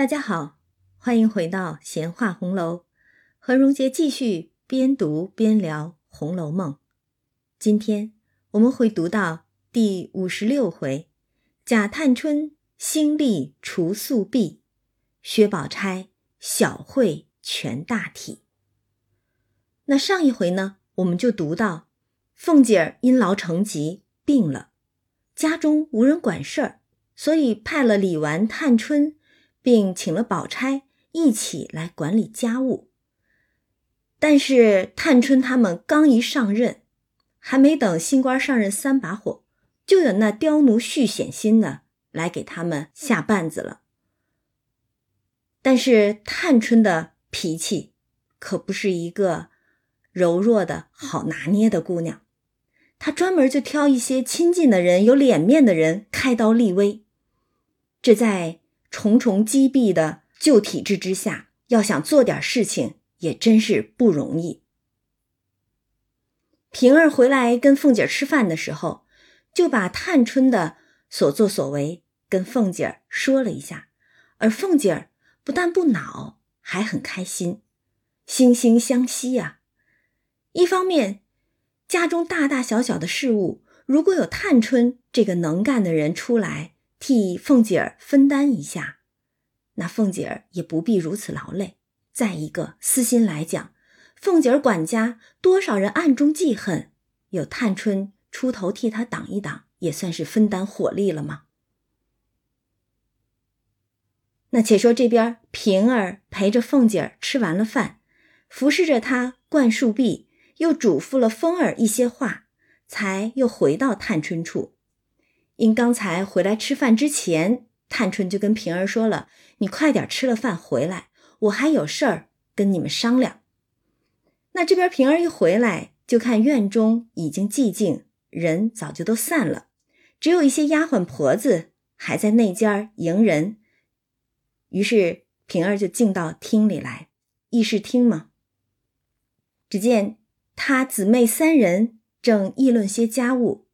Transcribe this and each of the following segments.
大家好，欢迎回到闲话红楼，和荣杰继续边读边聊《红楼梦》。今天我们会读到第五十六回：贾探春兴利除宿弊，薛宝钗小会全大体。那上一回呢，我们就读到凤姐儿因劳成疾病了，家中无人管事儿，所以派了李纨、探春。并请了宝钗一起来管理家务。但是探春他们刚一上任，还没等新官上任三把火，就有那刁奴续险心的来给他们下绊子了。但是探春的脾气可不是一个柔弱的好拿捏的姑娘，她专门就挑一些亲近的人、有脸面的人开刀立威，这在。重重击毙的旧体制之下，要想做点事情也真是不容易。平儿回来跟凤姐吃饭的时候，就把探春的所作所为跟凤姐说了一下，而凤姐儿不但不恼，还很开心，惺惺相惜呀。一方面，家中大大小小的事务，如果有探春这个能干的人出来。替凤姐儿分担一下，那凤姐儿也不必如此劳累。再一个，私心来讲，凤姐儿管家多少人暗中记恨，有探春出头替她挡一挡，也算是分担火力了吗？那且说这边平儿陪着凤姐儿吃完了饭，服侍着她灌树壁，又嘱咐了风儿一些话，才又回到探春处。因刚才回来吃饭之前，探春就跟平儿说了：“你快点吃了饭回来，我还有事儿跟你们商量。”那这边平儿一回来，就看院中已经寂静，人早就都散了，只有一些丫鬟婆子还在那间迎人。于是平儿就进到厅里来，议事厅嘛。只见她姊妹三人正议论些家务。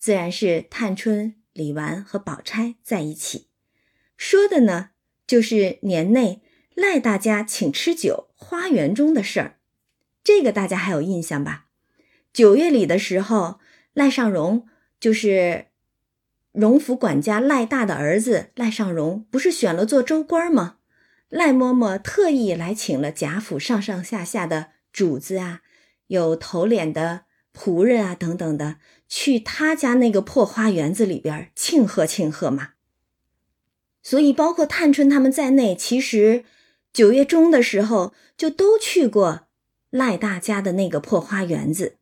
自然是探春、李纨和宝钗在一起说的呢，就是年内赖大家请吃酒花园中的事儿。这个大家还有印象吧？九月里的时候，赖尚荣就是荣府管家赖大的儿子赖尚荣，不是选了做州官吗？赖嬷嬷特意来请了贾府上上下下的主子啊，有头脸的。仆人啊，等等的，去他家那个破花园子里边庆贺庆贺嘛。所以，包括探春他们在内，其实九月中的时候就都去过赖大家的那个破花园子。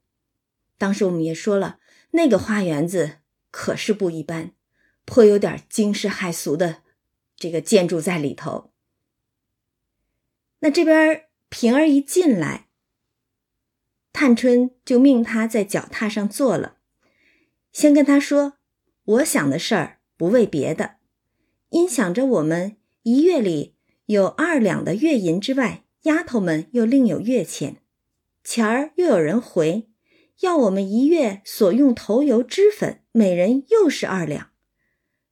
当时我们也说了，那个花园子可是不一般，颇有点惊世骇俗的这个建筑在里头。那这边平儿一进来。探春就命他在脚踏上坐了，先跟他说：“我想的事儿不为别的，因想着我们一月里有二两的月银之外，丫头们又另有月钱，钱儿又有人回，要我们一月所用头油脂粉，每人又是二两，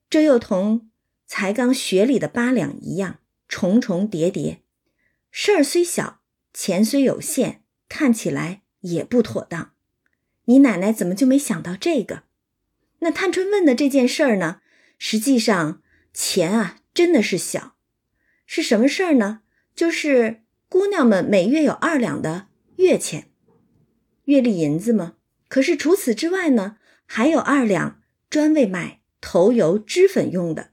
这又同才刚学里的八两一样，重重叠叠。事儿虽小，钱虽有限，看起来。”也不妥当，你奶奶怎么就没想到这个？那探春问的这件事儿呢？实际上钱啊，真的是小，是什么事儿呢？就是姑娘们每月有二两的月钱，月例银子嘛？可是除此之外呢，还有二两专为买头油脂粉用的，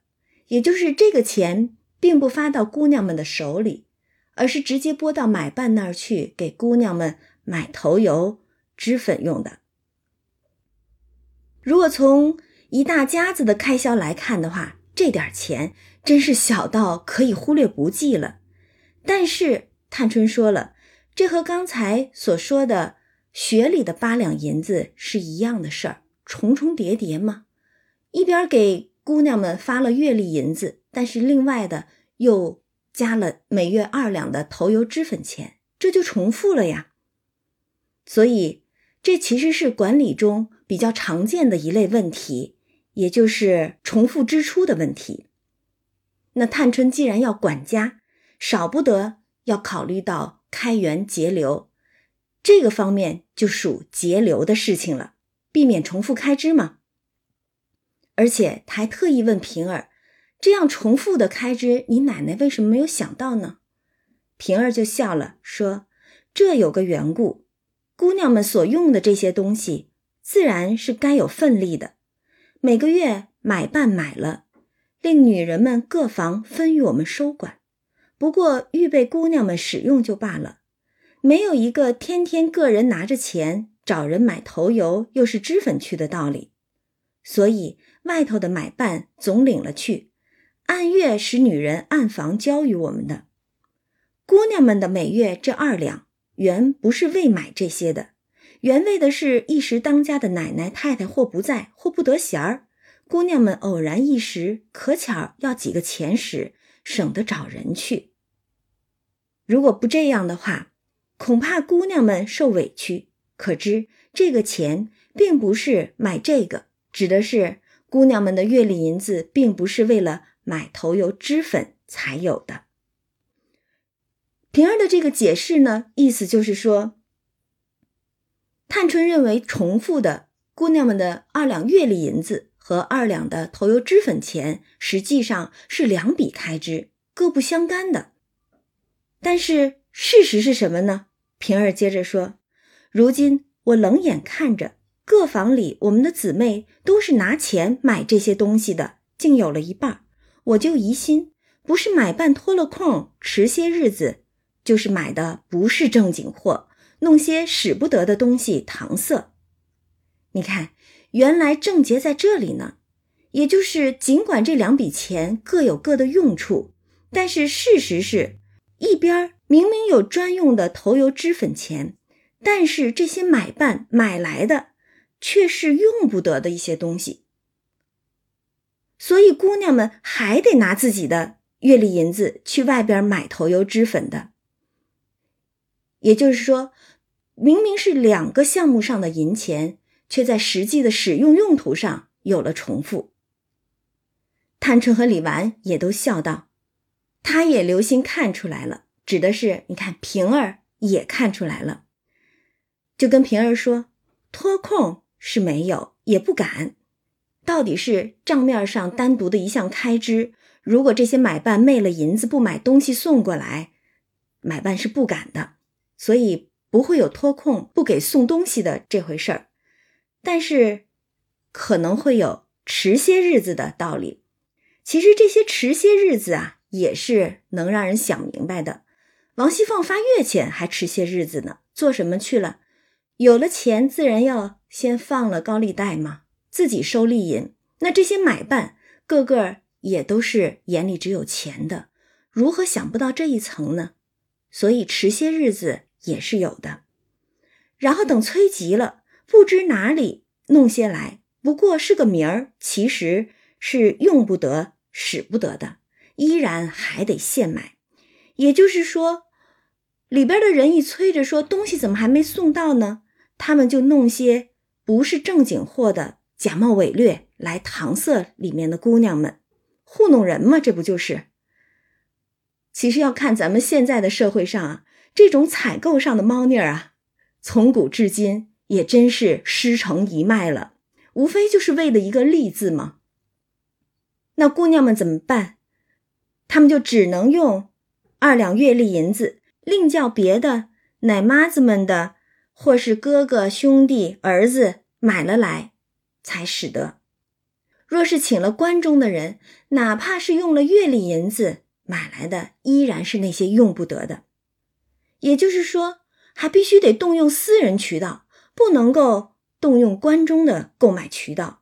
也就是这个钱并不发到姑娘们的手里，而是直接拨到买办那儿去给姑娘们。买头油、脂粉用的。如果从一大家子的开销来看的话，这点钱真是小到可以忽略不计了。但是探春说了，这和刚才所说的学里的八两银子是一样的事儿，重重叠叠嘛。一边给姑娘们发了月例银子，但是另外的又加了每月二两的头油脂粉钱，这就重复了呀。所以，这其实是管理中比较常见的一类问题，也就是重复支出的问题。那探春既然要管家，少不得要考虑到开源节流，这个方面就属节流的事情了，避免重复开支嘛。而且他还特意问平儿：“这样重复的开支，你奶奶为什么没有想到呢？”平儿就笑了，说：“这有个缘故，姑娘们所用的这些东西，自然是该有份力的。每个月买办买了，令女人们各房分与我们收管。不过预备姑娘们使用就罢了，没有一个天天个人拿着钱找人买头油又是脂粉去的道理。所以。”外头的买办总领了去，按月使女人按房交与我们的姑娘们的每月这二两，原不是为买这些的，原为的是一时当家的奶奶太太或不在或不得闲儿，姑娘们偶然一时可巧要几个钱时，省得找人去。如果不这样的话，恐怕姑娘们受委屈。可知这个钱并不是买这个，指的是。姑娘们的月例银子并不是为了买头油脂粉才有的。平儿的这个解释呢，意思就是说，探春认为重复的姑娘们的二两月例银子和二两的头油脂粉钱实际上是两笔开支，各不相干的。但是事实是什么呢？平儿接着说：“如今我冷眼看着。”各房里，我们的姊妹都是拿钱买这些东西的，竟有了一半，我就疑心，不是买办拖了空，迟些日子，就是买的不是正经货，弄些使不得的东西搪塞。你看，原来症结在这里呢。也就是，尽管这两笔钱各有各的用处，但是事实是，一边明明有专用的头油脂粉钱，但是这些买办买来的。却是用不得的一些东西，所以姑娘们还得拿自己的月例银子去外边买头油脂粉的。也就是说，明明是两个项目上的银钱，却在实际的使用用途上有了重复。探春和李纨也都笑道：“他也留心看出来了，指的是你看平儿也看出来了，就跟平儿说脱空。”是没有，也不敢。到底是账面上单独的一项开支。如果这些买办昧了银子不买东西送过来，买办是不敢的，所以不会有脱空不给送东西的这回事儿。但是可能会有迟些日子的道理。其实这些迟些日子啊，也是能让人想明白的。王熙凤发月钱还迟些日子呢，做什么去了？有了钱，自然要。先放了高利贷嘛，自己收利银。那这些买办个个也都是眼里只有钱的，如何想不到这一层呢？所以迟些日子也是有的。然后等催急了，不知哪里弄些来，不过是个名儿，其实是用不得、使不得的，依然还得现买。也就是说，里边的人一催着说东西怎么还没送到呢？他们就弄些。不是正经货的假冒伪劣来搪塞里面的姑娘们，糊弄人嘛？这不就是？其实要看咱们现在的社会上啊，这种采购上的猫腻儿啊，从古至今也真是师承一脉了，无非就是为了一个利字嘛。那姑娘们怎么办？他们就只能用二两月例银子，另叫别的奶妈子们的。或是哥哥、兄弟、儿子买了来，才使得。若是请了关中的人，哪怕是用了月例银子买来的，依然是那些用不得的。也就是说，还必须得动用私人渠道，不能够动用关中的购买渠道。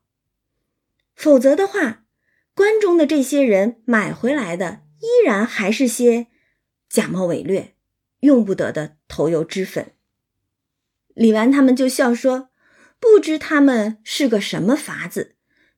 否则的话，关中的这些人买回来的，依然还是些假冒伪劣、用不得的头油脂粉。李纨他们就笑说：“不知他们是个什么法子，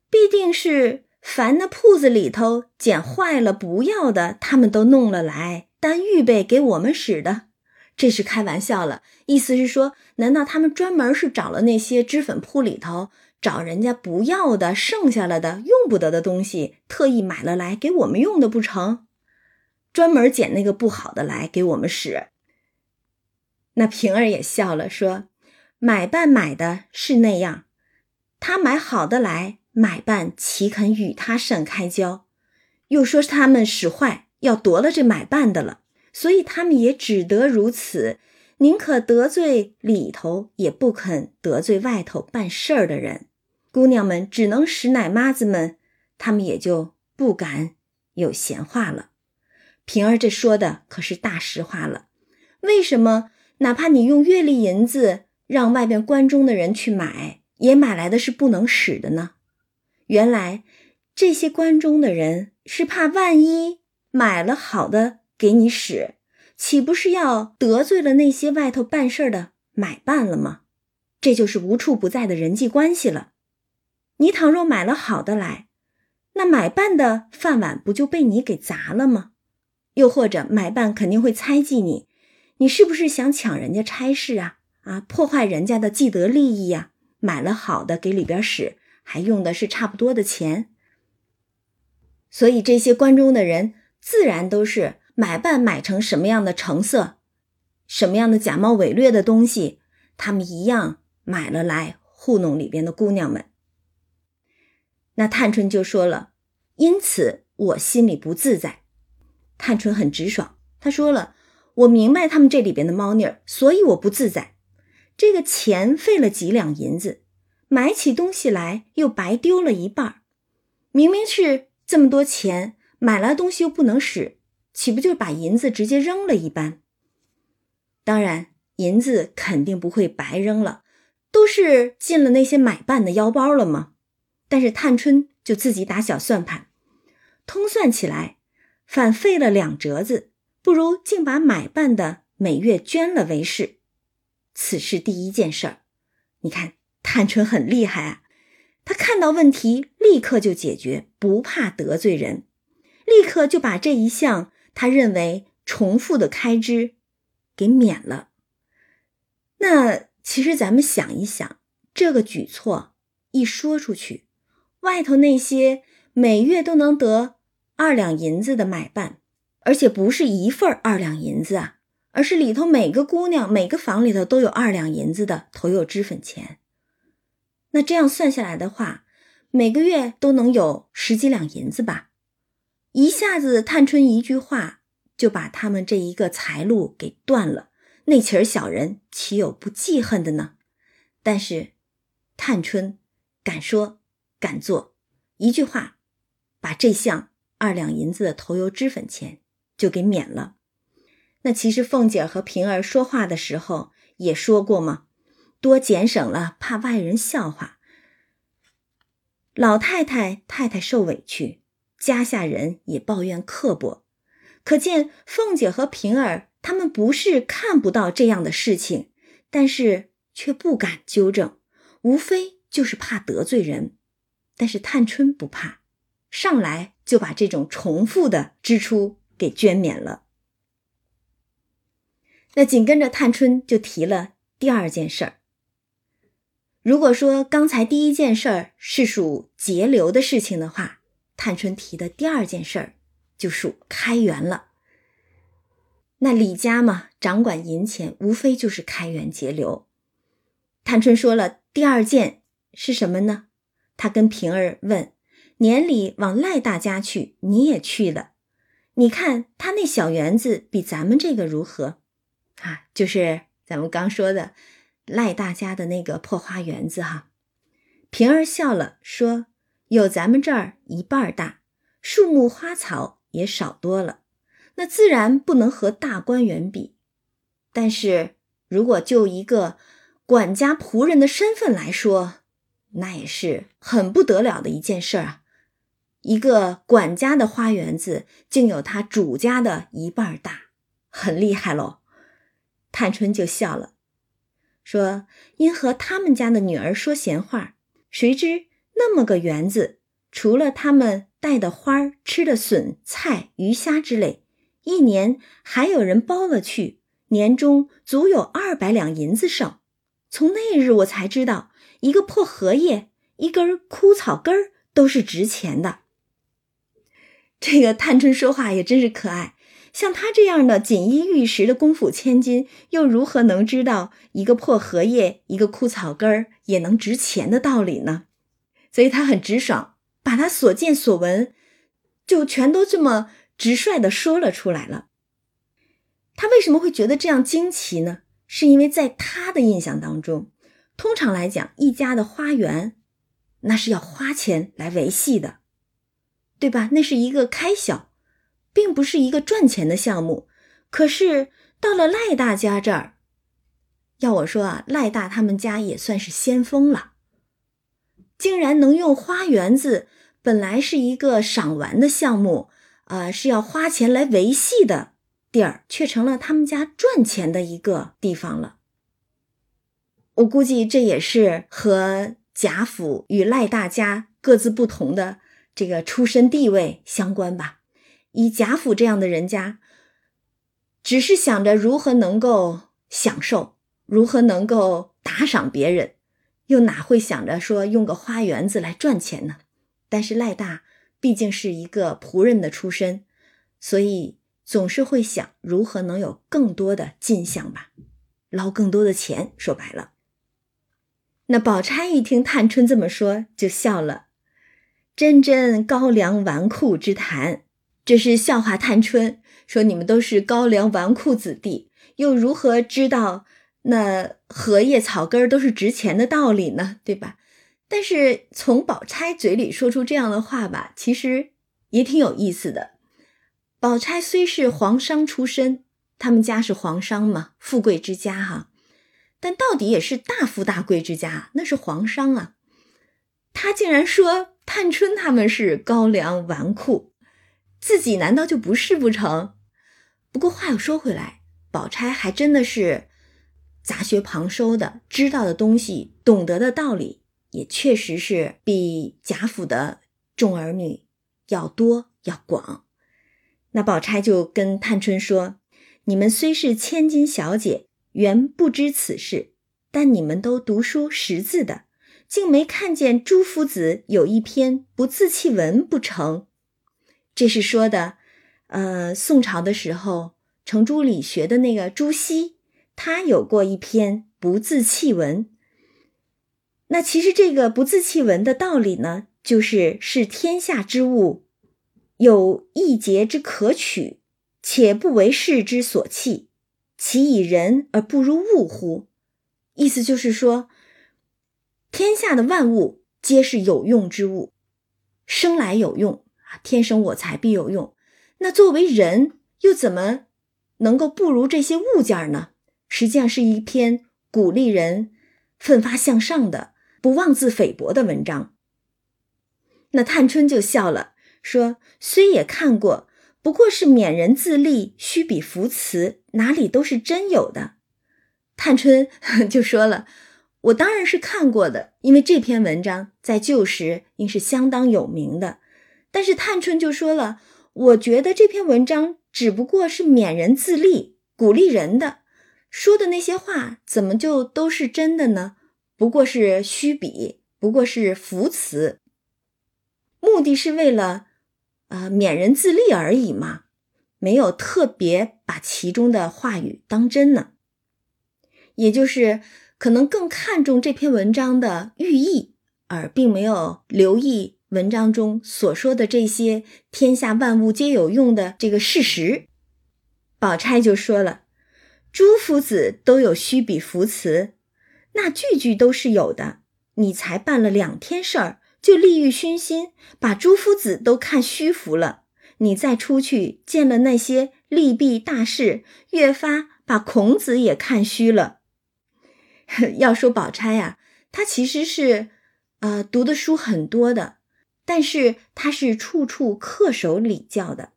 必定是凡那铺子里头捡坏了不要的，他们都弄了来，单预备给我们使的。这是开玩笑了，意思是说，难道他们专门是找了那些脂粉铺里头找人家不要的、剩下了的、用不得的东西，特意买了来给我们用的不成？专门捡那个不好的来给我们使。那平儿也笑了，说：“买办买的是那样，他买好的来，买办岂肯与他甚开交？又说他们使坏，要夺了这买办的了，所以他们也只得如此。”宁可得罪里头，也不肯得罪外头办事儿的人。姑娘们只能使奶妈子们，他们也就不敢有闲话了。平儿这说的可是大实话了。为什么哪怕你用月例银子让外边关中的人去买，也买来的是不能使的呢？原来这些关中的人是怕万一买了好的给你使。岂不是要得罪了那些外头办事的买办了吗？这就是无处不在的人际关系了。你倘若买了好的来，那买办的饭碗不就被你给砸了吗？又或者买办肯定会猜忌你，你是不是想抢人家差事啊？啊，破坏人家的既得利益呀？买了好的给里边使，还用的是差不多的钱，所以这些关中的人自然都是。买办买成什么样的成色，什么样的假冒伪劣的东西，他们一样买了来糊弄里边的姑娘们。那探春就说了：“因此我心里不自在。”探春很直爽，她说了：“我明白他们这里边的猫腻儿，所以我不自在。这个钱费了几两银子，买起东西来又白丢了一半儿明明是这么多钱，买来东西又不能使。”岂不就把银子直接扔了一般？当然，银子肯定不会白扔了，都是进了那些买办的腰包了吗？但是探春就自己打小算盘，通算起来，反费了两折子，不如竟把买办的每月捐了为是。此事第一件事儿，你看探春很厉害啊，她看到问题立刻就解决，不怕得罪人，立刻就把这一项。他认为重复的开支给免了。那其实咱们想一想，这个举措一说出去，外头那些每月都能得二两银子的买办，而且不是一份二两银子啊，而是里头每个姑娘每个房里头都有二两银子的头有脂粉钱。那这样算下来的话，每个月都能有十几两银子吧。一下子，探春一句话就把他们这一个财路给断了。那起小人岂有不记恨的呢？但是，探春敢说敢做，一句话把这项二两银子的头油脂粉钱就给免了。那其实凤姐和平儿说话的时候也说过嘛，多俭省了，怕外人笑话。老太太太太受委屈。家下人也抱怨刻薄，可见凤姐和平儿他们不是看不到这样的事情，但是却不敢纠正，无非就是怕得罪人。但是探春不怕，上来就把这种重复的支出给捐免了。那紧跟着探春就提了第二件事儿。如果说刚才第一件事儿是属节流的事情的话，探春提的第二件事儿，就属开源了。那李家嘛，掌管银钱，无非就是开源节流。探春说了第二件是什么呢？她跟平儿问：“年里往赖大家去，你也去了？你看他那小园子比咱们这个如何？啊，就是咱们刚说的赖大家的那个破花园子哈。”平儿笑了，说。有咱们这儿一半大，树木花草也少多了，那自然不能和大观园比。但是如果就一个管家仆人的身份来说，那也是很不得了的一件事儿啊！一个管家的花园子，竟有他主家的一半大，很厉害喽。探春就笑了，说：“因和他们家的女儿说闲话，谁知？”那么个园子，除了他们带的花儿、吃的笋、菜、鱼虾之类，一年还有人包了去，年终足有二百两银子剩。从那日我才知道，一个破荷叶一根枯草根儿都是值钱的。这个探春说话也真是可爱，像她这样的锦衣玉食的功夫千金，又如何能知道一个破荷叶、一个枯草根儿也能值钱的道理呢？所以他很直爽，把他所见所闻，就全都这么直率的说了出来了。他为什么会觉得这样惊奇呢？是因为在他的印象当中，通常来讲，一家的花园，那是要花钱来维系的，对吧？那是一个开销，并不是一个赚钱的项目。可是到了赖大家这儿，要我说啊，赖大他们家也算是先锋了，竟然能用花园子，本来是一个赏玩的项目，啊，是要花钱来维系的。地儿却成了他们家赚钱的一个地方了。我估计这也是和贾府与赖大家各自不同的这个出身地位相关吧。以贾府这样的人家，只是想着如何能够享受，如何能够打赏别人，又哪会想着说用个花园子来赚钱呢？但是赖大毕竟是一个仆人的出身，所以。总是会想如何能有更多的进项吧，捞更多的钱。说白了，那宝钗一听探春这么说，就笑了。真真高粱纨绔之谈，这是笑话探春，说你们都是高粱纨绔子弟，又如何知道那荷叶草根儿都是值钱的道理呢？对吧？但是从宝钗嘴里说出这样的话吧，其实也挺有意思的。宝钗虽是皇商出身，他们家是皇商嘛，富贵之家哈，但到底也是大富大贵之家，那是皇商啊。他竟然说探春他们是高粱纨绔，自己难道就不是不成？不过话又说回来，宝钗还真的是杂学旁收的，知道的东西、懂得的道理，也确实是比贾府的众儿女要多要广。那宝钗就跟探春说：“你们虽是千金小姐，原不知此事，但你们都读书识字的，竟没看见朱夫子有一篇不自弃文不成？这是说的，呃，宋朝的时候，程朱理学的那个朱熹，他有过一篇不自弃文。那其实这个不自弃文的道理呢，就是视天下之物。”有一节之可取，且不为世之所弃，其以人而不如物乎？意思就是说，天下的万物皆是有用之物，生来有用啊，天生我材必有用。那作为人，又怎么能够不如这些物件呢？实际上是一篇鼓励人奋发向上的、不妄自菲薄的文章。那探春就笑了。说虽也看过，不过是勉人自立，虚比扶词，哪里都是真有的。探春就说了：“我当然是看过的，因为这篇文章在旧时应是相当有名的。但是探春就说了，我觉得这篇文章只不过是勉人自立，鼓励人的，说的那些话怎么就都是真的呢？不过是虚比，不过是浮词，目的是为了。”啊，勉人自立而已嘛，没有特别把其中的话语当真呢。也就是可能更看重这篇文章的寓意，而并没有留意文章中所说的这些天下万物皆有用的这个事实。宝钗就说了：“朱夫子都有虚笔扶词，那句句都是有的。你才办了两天事儿。”就利欲熏心，把朱夫子都看虚浮了。你再出去见了那些利弊大事，越发把孔子也看虚了。要说宝钗呀，她其实是，呃，读的书很多的，但是她是处处恪守礼教的。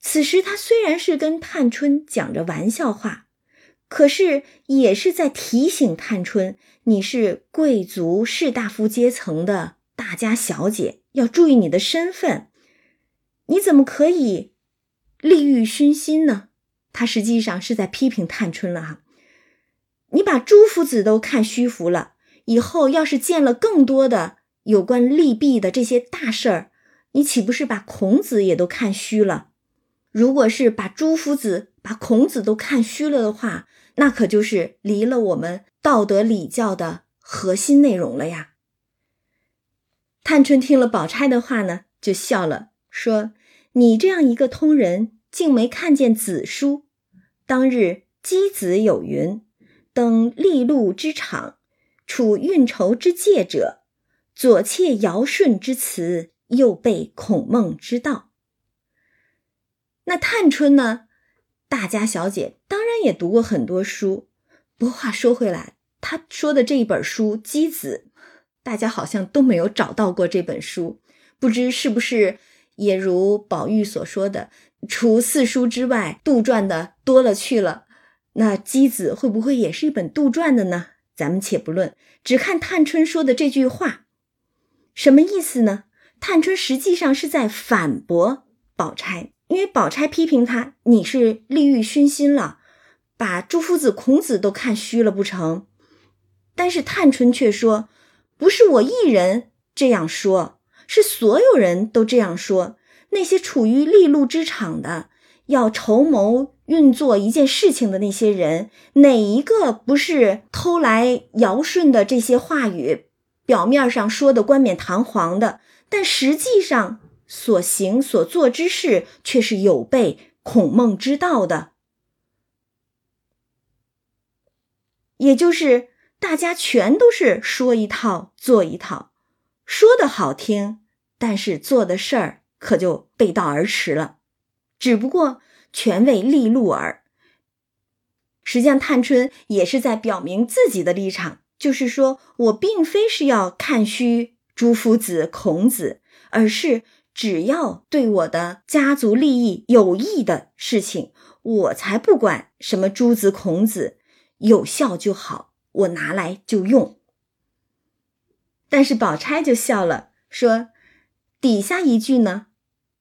此时她虽然是跟探春讲着玩笑话，可是也是在提醒探春，你是贵族士大夫阶层的。大家小姐要注意你的身份，你怎么可以利欲熏心呢？他实际上是在批评探春了哈。你把朱夫子都看虚浮了，以后要是见了更多的有关利弊的这些大事儿，你岂不是把孔子也都看虚了？如果是把朱夫子、把孔子都看虚了的话，那可就是离了我们道德礼教的核心内容了呀。探春听了宝钗的话呢，就笑了，说：“你这样一个通人，竟没看见子书。当日箕子有云：‘登利禄之场，处运筹之界者，左窃尧舜之词，右背孔孟之道。’那探春呢？大家小姐当然也读过很多书。不过话说回来，她说的这一本书《箕子》。”大家好像都没有找到过这本书，不知是不是也如宝玉所说的，除四书之外，杜撰的多了去了。那《箕子》会不会也是一本杜撰的呢？咱们且不论，只看探春说的这句话，什么意思呢？探春实际上是在反驳宝钗，因为宝钗批评他，你是利欲熏心了，把朱夫子、孔子都看虚了不成？但是探春却说。不是我一人这样说，是所有人都这样说。那些处于利禄之场的，要筹谋运作一件事情的那些人，哪一个不是偷来尧舜的这些话语？表面上说的冠冕堂皇的，但实际上所行所做之事，却是有悖孔孟之道的。也就是。大家全都是说一套做一套，说的好听，但是做的事儿可就背道而驰了。只不过全为利禄耳。实际上，探春也是在表明自己的立场，就是说我并非是要看虚朱夫子、孔子，而是只要对我的家族利益有益的事情，我才不管什么诸子、孔子，有效就好。我拿来就用，但是宝钗就笑了，说：“底下一句呢，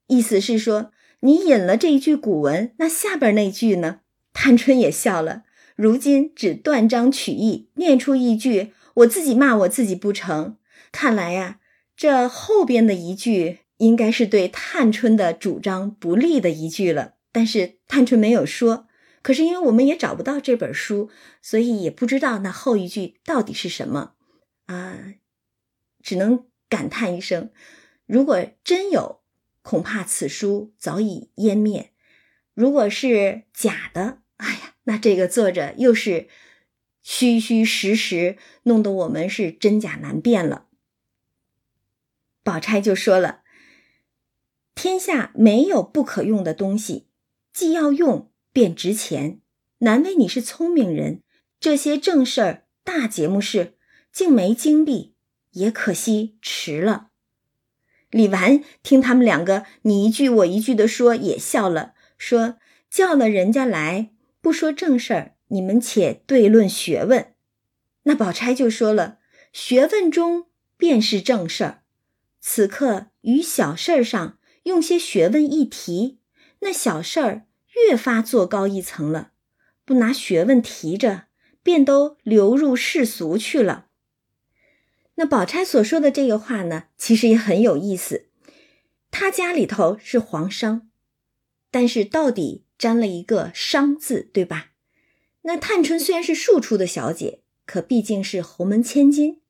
意思是说你引了这一句古文，那下边那句呢？”探春也笑了，如今只断章取义，念出一句，我自己骂我自己不成？看来呀，这后边的一句应该是对探春的主张不利的一句了，但是探春没有说。可是，因为我们也找不到这本书，所以也不知道那后一句到底是什么啊，只能感叹一声：如果真有，恐怕此书早已湮灭；如果是假的，哎呀，那这个作者又是虚虚实实，弄得我们是真假难辨了。宝钗就说了：“天下没有不可用的东西，既要用。”便值钱，难为你是聪明人。这些正事儿、大节目事，竟没精力，也可惜迟了。李纨听他们两个你一句我一句的说，也笑了，说叫了人家来，不说正事儿，你们且对论学问。那宝钗就说了，学问中便是正事儿。此刻于小事儿上用些学问一提，那小事儿。越发做高一层了，不拿学问提着，便都流入世俗去了。那宝钗所说的这个话呢，其实也很有意思。他家里头是皇商，但是到底沾了一个商字，对吧？那探春虽然是庶出的小姐，可毕竟是侯门千金。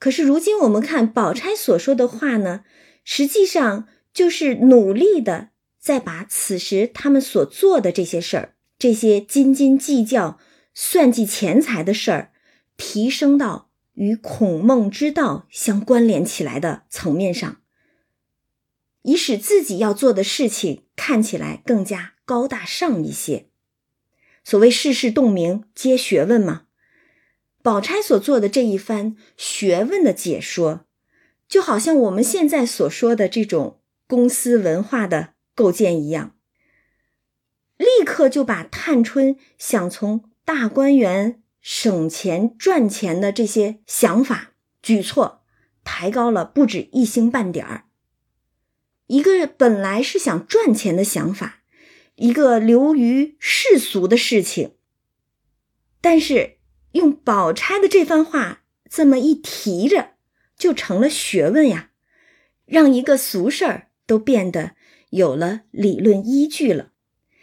可是如今我们看宝钗所说的话呢，实际上就是努力的。再把此时他们所做的这些事儿，这些斤斤计较、算计钱财的事儿，提升到与孔孟之道相关联起来的层面上，以使自己要做的事情看起来更加高大上一些。所谓世事洞明皆学问嘛，宝钗所做的这一番学问的解说，就好像我们现在所说的这种公司文化的。构建一样，立刻就把探春想从大观园省钱赚钱的这些想法举措抬高了不止一星半点儿。一个本来是想赚钱的想法，一个流于世俗的事情，但是用宝钗的这番话这么一提着，就成了学问呀，让一个俗事儿都变得有了理论依据了。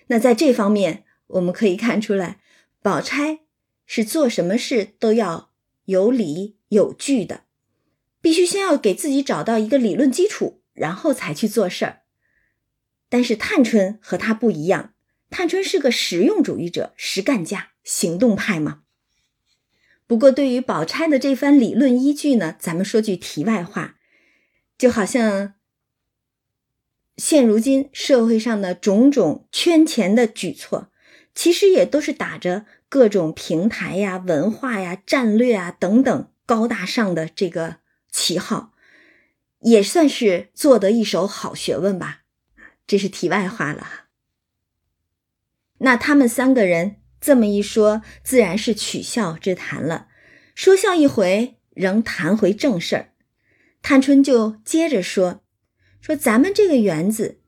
那在这方面，我们可以看出来，宝钗是做什么事都要有理有据的，必须先要给自己找到一个理论基础，然后才去做事儿。但是探春和他不一样，探春是个实用主义者、实干家、行动派嘛。不过，对于宝钗的这番理论依据呢，咱们说句题外话，就好像现如今社会上的种种圈钱的举措，其实也都是打着各种平台呀、文化呀、战略啊等等高大上的这个旗号，也算是做得一手好学问吧。这是题外话了。那他们三个人。这么一说，自然是取笑之谈了。说笑一回，仍谈回正事儿。探春就接着说：“说咱们这个园子，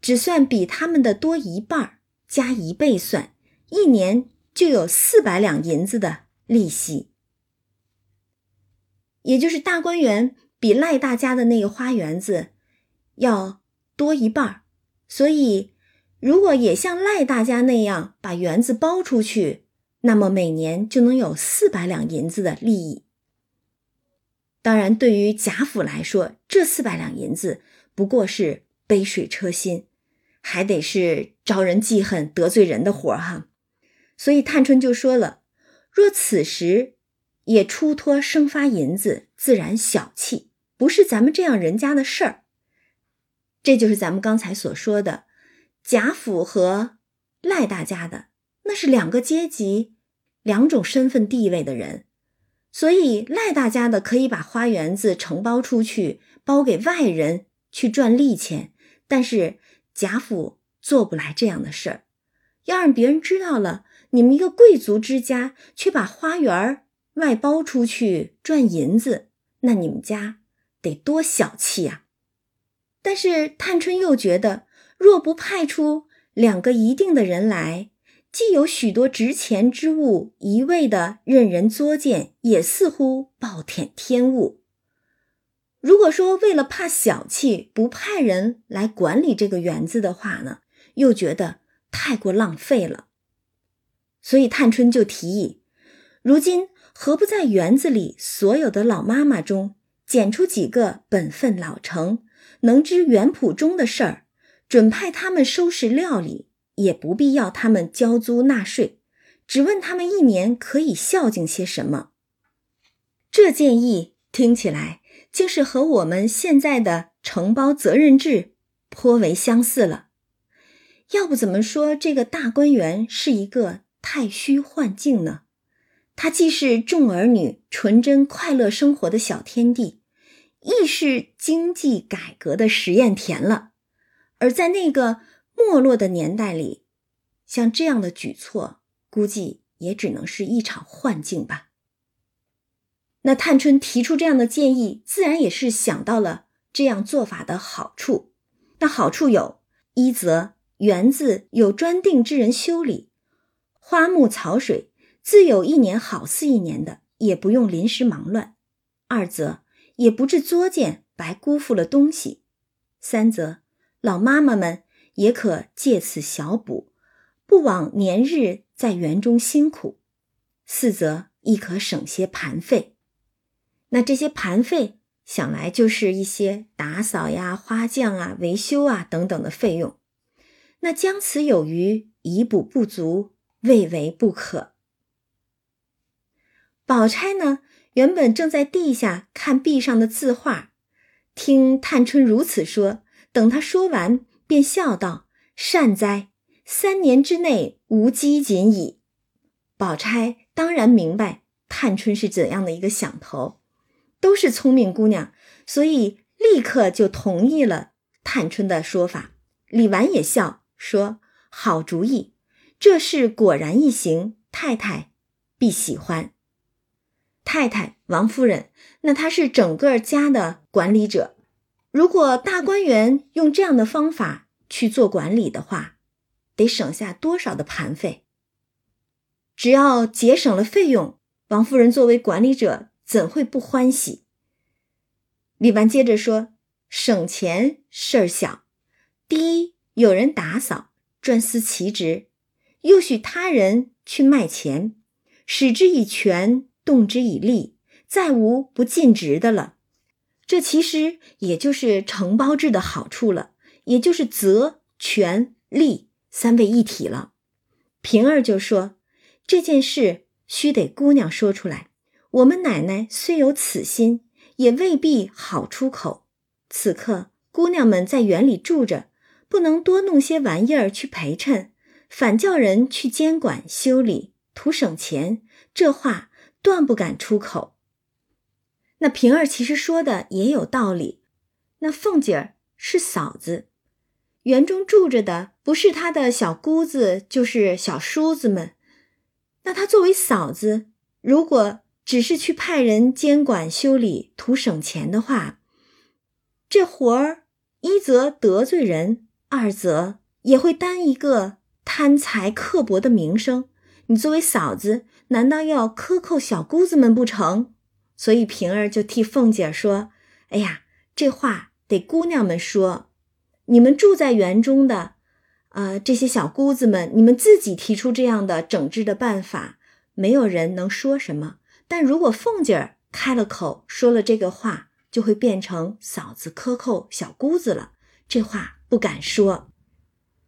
只算比他们的多一半加一倍算，一年就有四百两银子的利息。也就是大观园比赖大家的那个花园子要多一半所以。”如果也像赖大家那样把园子包出去，那么每年就能有四百两银子的利益。当然，对于贾府来说，这四百两银子不过是杯水车薪，还得是招人记恨、得罪人的活儿哈。所以探春就说了：“若此时也出托生发银子，自然小气，不是咱们这样人家的事儿。”这就是咱们刚才所说的。贾府和赖大家的那是两个阶级、两种身份地位的人，所以赖大家的可以把花园子承包出去，包给外人去赚利钱，但是贾府做不来这样的事儿。要让别人知道了，你们一个贵族之家却把花园外包出去赚银子，那你们家得多小气呀！但是探春又觉得。若不派出两个一定的人来，既有许多值钱之物，一味的任人作践，也似乎暴殄天物。如果说为了怕小气，不派人来管理这个园子的话呢，又觉得太过浪费了。所以探春就提议：如今何不在园子里所有的老妈妈中，拣出几个本分老成、能知园圃中的事儿？准派他们收拾料理，也不必要他们交租纳税，只问他们一年可以孝敬些什么。这建议听起来竟是和我们现在的承包责任制颇为相似了。要不怎么说这个大观园是一个太虚幻境呢？它既是众儿女纯真快乐生活的小天地，亦是经济改革的实验田了。而在那个没落的年代里，像这样的举措，估计也只能是一场幻境吧。那探春提出这样的建议，自然也是想到了这样做法的好处。那好处有：一则园子有专定之人修理，花木草水自有一年好似一年的，也不用临时忙乱；二则也不致作践，白辜负了东西；三则。老妈妈们也可借此小补，不枉年日在园中辛苦；四则亦可省些盘费。那这些盘费，想来就是一些打扫呀、花匠啊、维修啊等等的费用。那将此有余，以补不足，未为不可。宝钗呢，原本正在地下看壁上的字画，听探春如此说。等他说完，便笑道：“善哉，三年之内无饥馑矣。”宝钗当然明白探春是怎样的一个想头，都是聪明姑娘，所以立刻就同意了探春的说法。李纨也笑说：“好主意，这事果然一行，太太必喜欢。”太太王夫人，那她是整个家的管理者。如果大观园用这样的方法去做管理的话，得省下多少的盘费？只要节省了费用，王夫人作为管理者怎会不欢喜？李纨接着说：“省钱事儿小，第一有人打扫，专司其职，又许他人去卖钱，使之以权，动之以利，再无不尽职的了。这其实也就是承包制的好处了，也就是责、权、利三位一体了。”平儿就说：“这件事须得姑娘说出来，我们奶奶虽有此心。”也未必好出口。此刻姑娘们在园里住着，不能多弄些玩意儿去陪衬，反叫人去监管修理，图省钱。这话断不敢出口。那平儿其实说的也有道理。那凤姐儿是嫂子，园中住着的不是她的小姑子，就是小叔子们。那她作为嫂子，如果……只是去派人监管修理，图省钱的话，这活儿一则得罪人，二则也会担一个贪财刻薄的名声。你作为嫂子，难道要克扣小姑子们不成？所以平儿就替凤姐说：“哎呀，这话得姑娘们说。你们住在园中的，呃，这些小姑子们，你们自己提出这样的整治的办法，没有人能说什么。”但如果凤姐儿开了口说了这个话，就会变成嫂子克扣小姑子了。这话不敢说。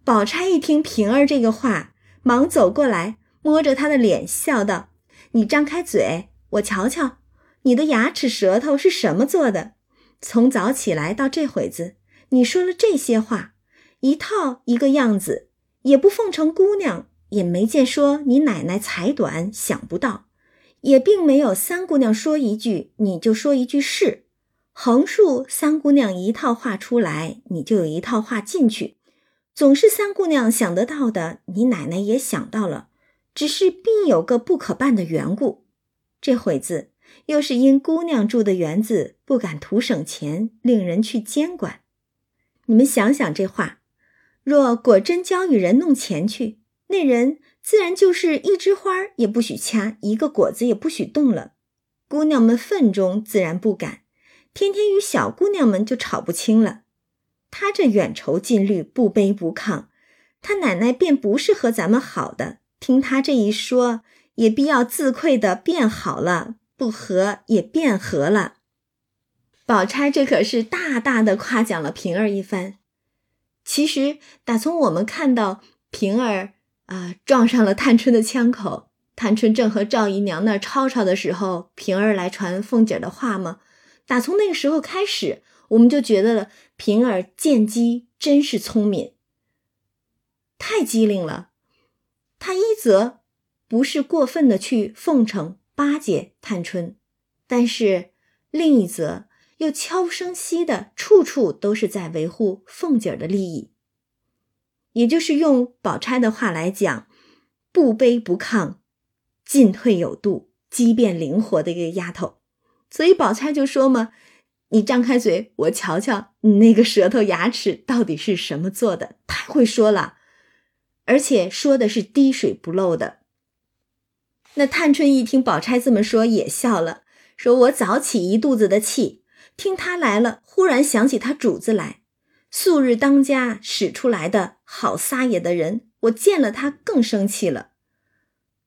宝钗一听平儿这个话，忙走过来，摸着她的脸，笑道：“你张开嘴，我瞧瞧，你的牙齿舌头是什么做的？从早起来到这会子，你说了这些话，一套一个样子，也不奉承姑娘，也没见说你奶奶才短，想不到。”也并没有三姑娘说一句，你就说一句是，横竖三姑娘一套话出来，你就有一套话进去，总是三姑娘想得到的，你奶奶也想到了，只是必有个不可办的缘故。这会子又是因姑娘住的园子不敢图省钱，令人去监管。你们想想这话，若果真交与人弄钱去，那人。自然就是一枝花也不许掐，一个果子也不许动了。姑娘们愤中自然不敢，天天与小姑娘们就吵不清了。他这远仇近虑，不卑不亢，他奶奶便不是和咱们好的。听他这一说，也必要自愧的变好了，不和也变和了。宝钗这可是大大的夸奖了平儿一番。其实打从我们看到平儿。啊，撞上了探春的枪口。探春正和赵姨娘那儿吵吵的时候，平儿来传凤姐的话吗？打从那个时候开始，我们就觉得平儿见机真是聪明，太机灵了。她一则不是过分的去奉承巴结探春，但是另一则又悄无声息的，处处都是在维护凤姐的利益。也就是用宝钗的话来讲，不卑不亢，进退有度，机变灵活的一个丫头。所以宝钗就说嘛：“你张开嘴，我瞧瞧你那个舌头牙齿到底是什么做的。”太会说了，而且说的是滴水不漏的。那探春一听宝钗这么说，也笑了，说：“我早起一肚子的气，听他来了，忽然想起他主子来。”素日当家使出来的好撒野的人，我见了他更生气了。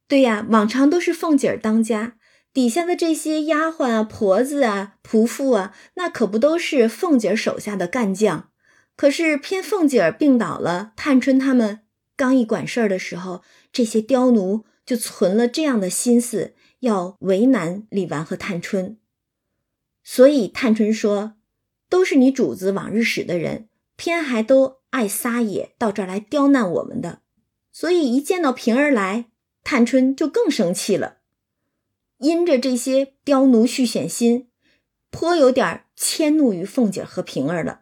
对呀，往常都是凤姐儿当家，底下的这些丫鬟啊、婆子啊、仆妇啊，那可不都是凤姐儿手下的干将。可是偏凤姐儿病倒了，探春他们刚一管事儿的时候，这些刁奴就存了这样的心思，要为难李纨和探春。所以探春说：“都是你主子往日使的人。”偏还都爱撒野，到这儿来刁难我们的，所以一见到平儿来，探春就更生气了。因着这些刁奴续险心，颇有点迁怒于凤姐和平儿了。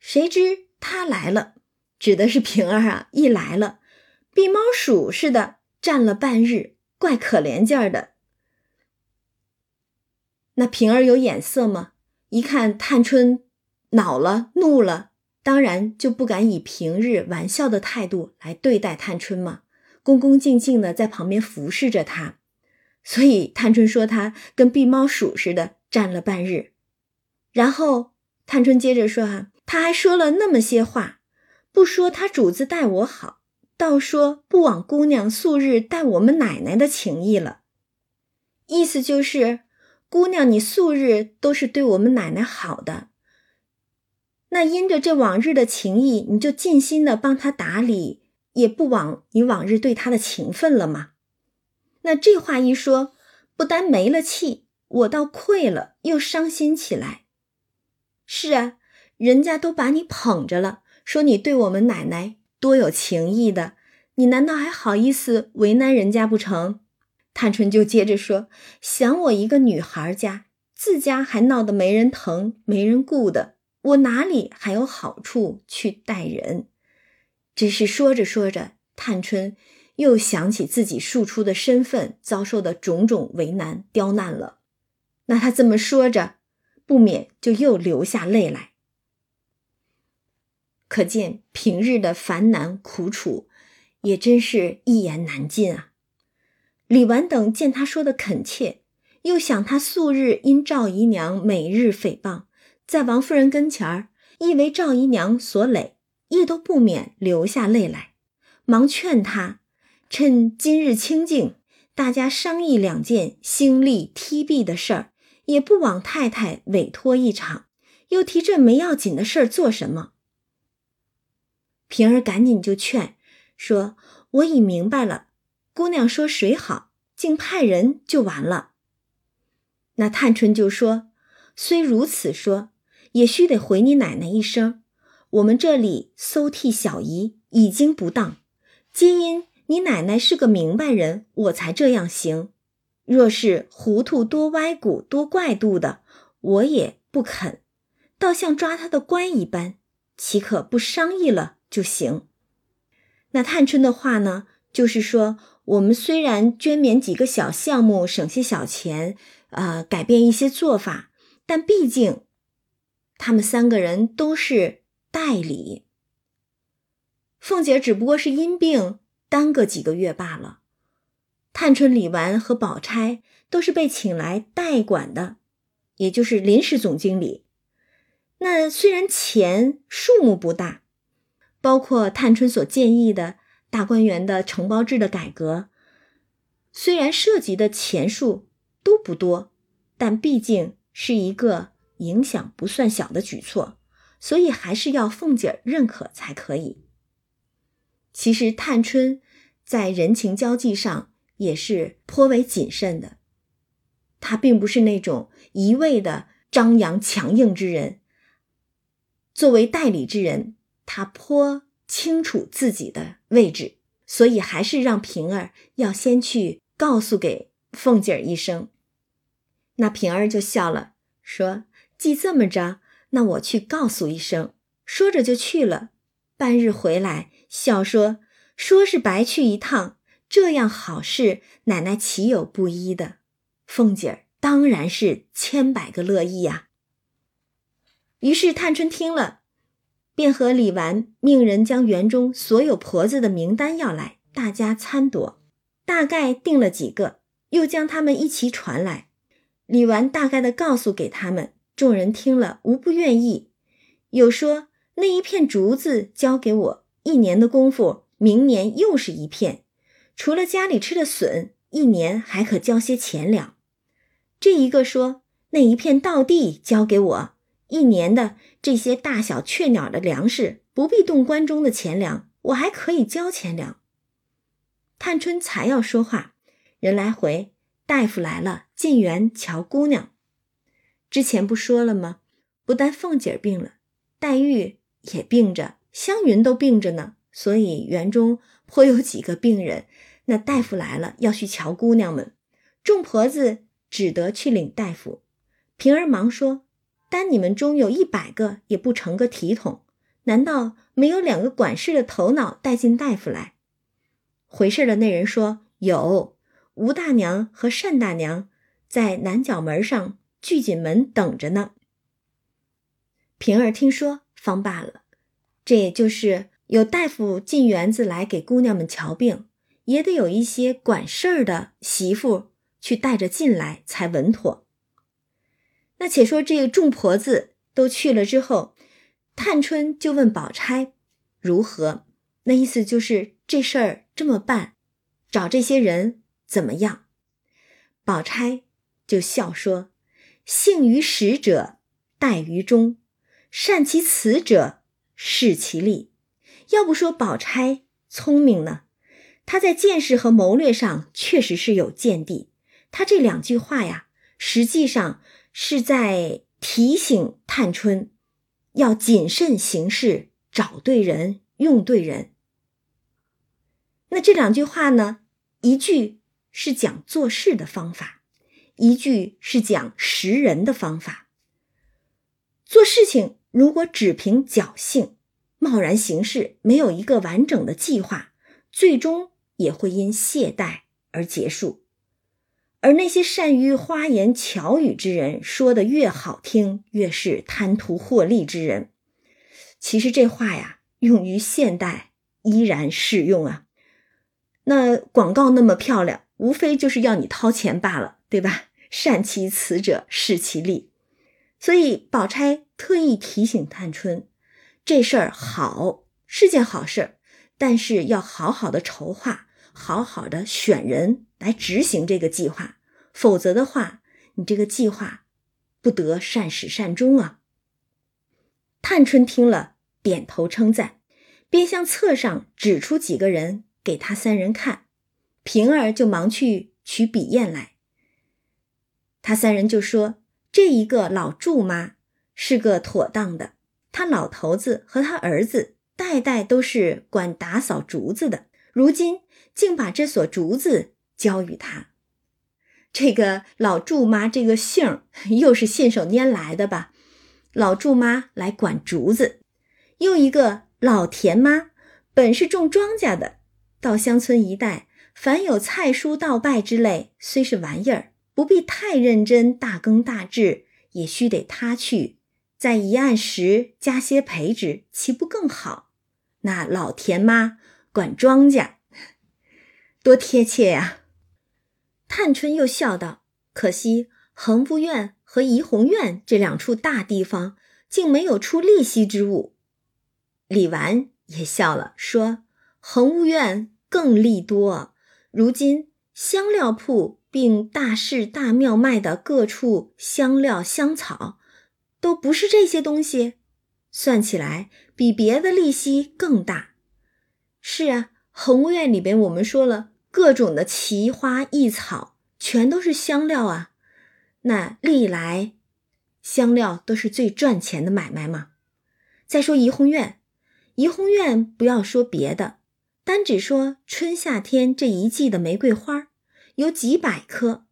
谁知他来了，指的是平儿啊！一来了，避猫鼠似的站了半日，怪可怜劲儿的。那平儿有眼色吗？一看探春。恼了，怒了，当然就不敢以平日玩笑的态度来对待探春嘛，恭恭敬敬的在旁边服侍着她。所以探春说她跟避猫鼠似的站了半日，然后探春接着说：“啊，他还说了那么些话，不说他主子待我好，倒说不枉姑娘素日待我们奶奶的情谊了。意思就是，姑娘你素日都是对我们奶奶好的，那因着这往日的情谊，你就尽心的帮他打理，也不枉你往日对他的情分了吗？那这话一说，不单没了气，我倒愧了，又伤心起来。”是啊，人家都把你捧着了，说你对我们奶奶多有情意的，你难道还好意思为难人家不成？探春就接着说：“想我一个女孩家，自家还闹得没人疼、没人顾的，我哪里还有好处去待人？”只是说着说着，探春又想起自己庶出的身份遭受的种种为难刁难了。那她这么说着。不免就又流下泪来，可见平日的烦难苦楚，也真是一言难尽啊。李纨等见他说的恳切，又想他素日因赵姨娘每日诽谤，在王夫人跟前儿亦为赵姨娘所累，亦都不免流下泪来，忙劝她趁今日清静，大家商议两件兴利踢弊的事儿。也不枉太太委托一场，又提这没要紧的事儿做什么？平儿赶紧就劝说：“我已明白了，姑娘说谁好，竟派人就完了。”那探春就说：“虽如此说，也须得回你奶奶一声，我们这里搜替小姨已经不当，皆因你奶奶是个明白人，我才这样行。”若是糊涂多歪骨多怪度的，我也不肯，倒像抓他的官一般，岂可不商议了就行？那探春的话呢，就是说，我们虽然捐免几个小项目，省些小钱，呃，改变一些做法，但毕竟他们三个人都是代理，凤姐只不过是因病耽搁几个月罢了。探春、李纨和宝钗都是被请来代管的，也就是临时总经理。那虽然钱数目不大，包括探春所建议的大观园的承包制的改革，虽然涉及的钱数都不多，但毕竟是一个影响不算小的举措，所以还是要凤姐认可才可以。其实探春在人情交际上。也是颇为谨慎的，他并不是那种一味的张扬强硬之人。作为代理之人，他颇清楚自己的位置，所以还是让平儿要先去告诉给凤姐儿一声。那平儿就笑了，说：“既这么着，那我去告诉一声。”说着就去了。半日回来，笑说：“说是白去一趟。”这样好事，奶奶岂有不依的？凤姐儿当然是千百个乐意呀。于是探春听了，便和李纨命人将园中所有婆子的名单要来，大家参夺。大概定了几个，又将他们一齐传来。李纨大概的告诉给他们，众人听了无不愿意。有说那一片竹子交给我，一年的功夫，明年又是一片。除了家里吃的笋，一年还可交些钱粮。这一个说，那一片稻地交给我，一年的这些大小雀鸟的粮食，不必动关中的钱粮，我还可以交钱粮。探春才要说话，人来回，大夫来了，进园瞧姑娘。之前不说了吗？不但凤姐病了，黛玉也病着，湘云都病着呢，所以园中。颇有几个病人，那大夫来了，要去瞧姑娘们，众婆子只得去领大夫。平儿忙说：“单你们中有一百个，也不成个体统，难道没有两个管事的头脑带进大夫来？”回事的那人说：“有，吴大娘和单大娘在南角门上聚锦门等着呢。”平儿听说，方罢了，这也就是。有大夫进园子来给姑娘们瞧病，也得有一些管事儿的媳妇去带着进来才稳妥。那且说这个众婆子都去了之后，探春就问宝钗如何？那意思就是这事儿这么办，找这些人怎么样？宝钗就笑说：“性于始者，待于终；善其辞者，事其利。”要不说宝钗聪明呢，她在见识和谋略上确实是有见地。她这两句话呀，实际上是在提醒探春要谨慎行事，找对人，用对人。那这两句话呢，一句是讲做事的方法，一句是讲识人的方法。做事情如果只凭侥幸。贸然行事，没有一个完整的计划，最终也会因懈怠而结束。而那些善于花言巧语之人，说的越好听，越是贪图获利之人。其实这话呀，用于现代依然适用啊。那广告那么漂亮，无非就是要你掏钱罢了，对吧？善其辞者，事其利。所以宝钗特意提醒探春。这事儿好是件好事儿，但是要好好的筹划，好好的选人来执行这个计划，否则的话，你这个计划不得善始善终啊。探春听了，点头称赞，便向册上指出几个人给他三人看，平儿就忙去取笔砚来。他三人就说：“这一个老祝妈是个妥当的。”他老头子和他儿子代代都是管打扫竹子的，如今竟把这所竹子交与他。这个老祝妈这个姓又是信手拈来的吧？老祝妈来管竹子，又一个老田妈本是种庄稼的，到乡村一带，凡有菜蔬稻稗之类，虽是玩意儿，不必太认真大耕大治，也须得他去。在一案时加些培植，岂不更好？那老田妈管庄稼，多贴切呀！探春又笑道：“可惜恒福院和怡红院这两处大地方，竟没有出利息之物。”李纨也笑了，说：“恒务院更利多。如今香料铺并大市大庙卖的各处香料香草。”都不是这些东西，算起来比别的利息更大。是啊，恒务院里边我们说了各种的奇花异草，全都是香料啊。那历来香料都是最赚钱的买卖嘛。再说怡红院，怡红院不要说别的，单只说春夏天这一季的玫瑰花有几百棵，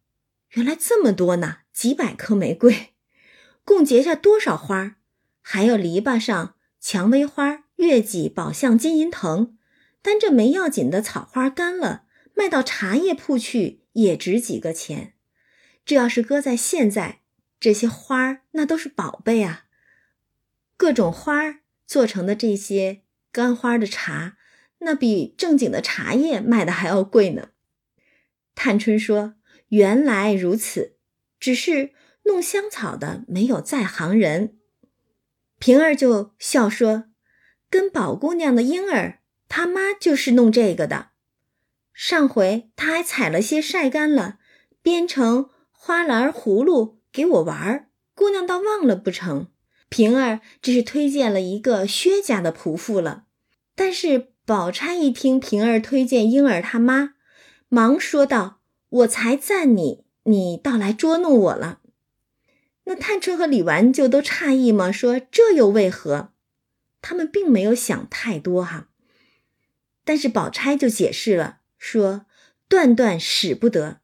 原来这么多呢，几百棵玫瑰。共结下多少花？还有篱笆上蔷薇花、月季、宝相、金银藤，单这没要紧的草花干了，卖到茶叶铺去也值几个钱。这要是搁在现在，这些花那都是宝贝啊！各种花做成的这些干花的茶，那比正经的茶叶卖的还要贵呢。探春说：“原来如此，只是……”弄香草的没有在行人，平儿就笑说：“跟宝姑娘的婴儿，他妈就是弄这个的。上回他还采了些晒干了，编成花篮葫芦给我玩儿，姑娘倒忘了不成？平儿只是推荐了一个薛家的仆妇了。但是宝钗一听平儿推荐婴儿他妈，忙说道：‘我才赞你，你倒来捉弄我了。’”那探春和李纨就都诧异吗？说这又为何？他们并没有想太多哈。但是宝钗就解释了，说断断使不得。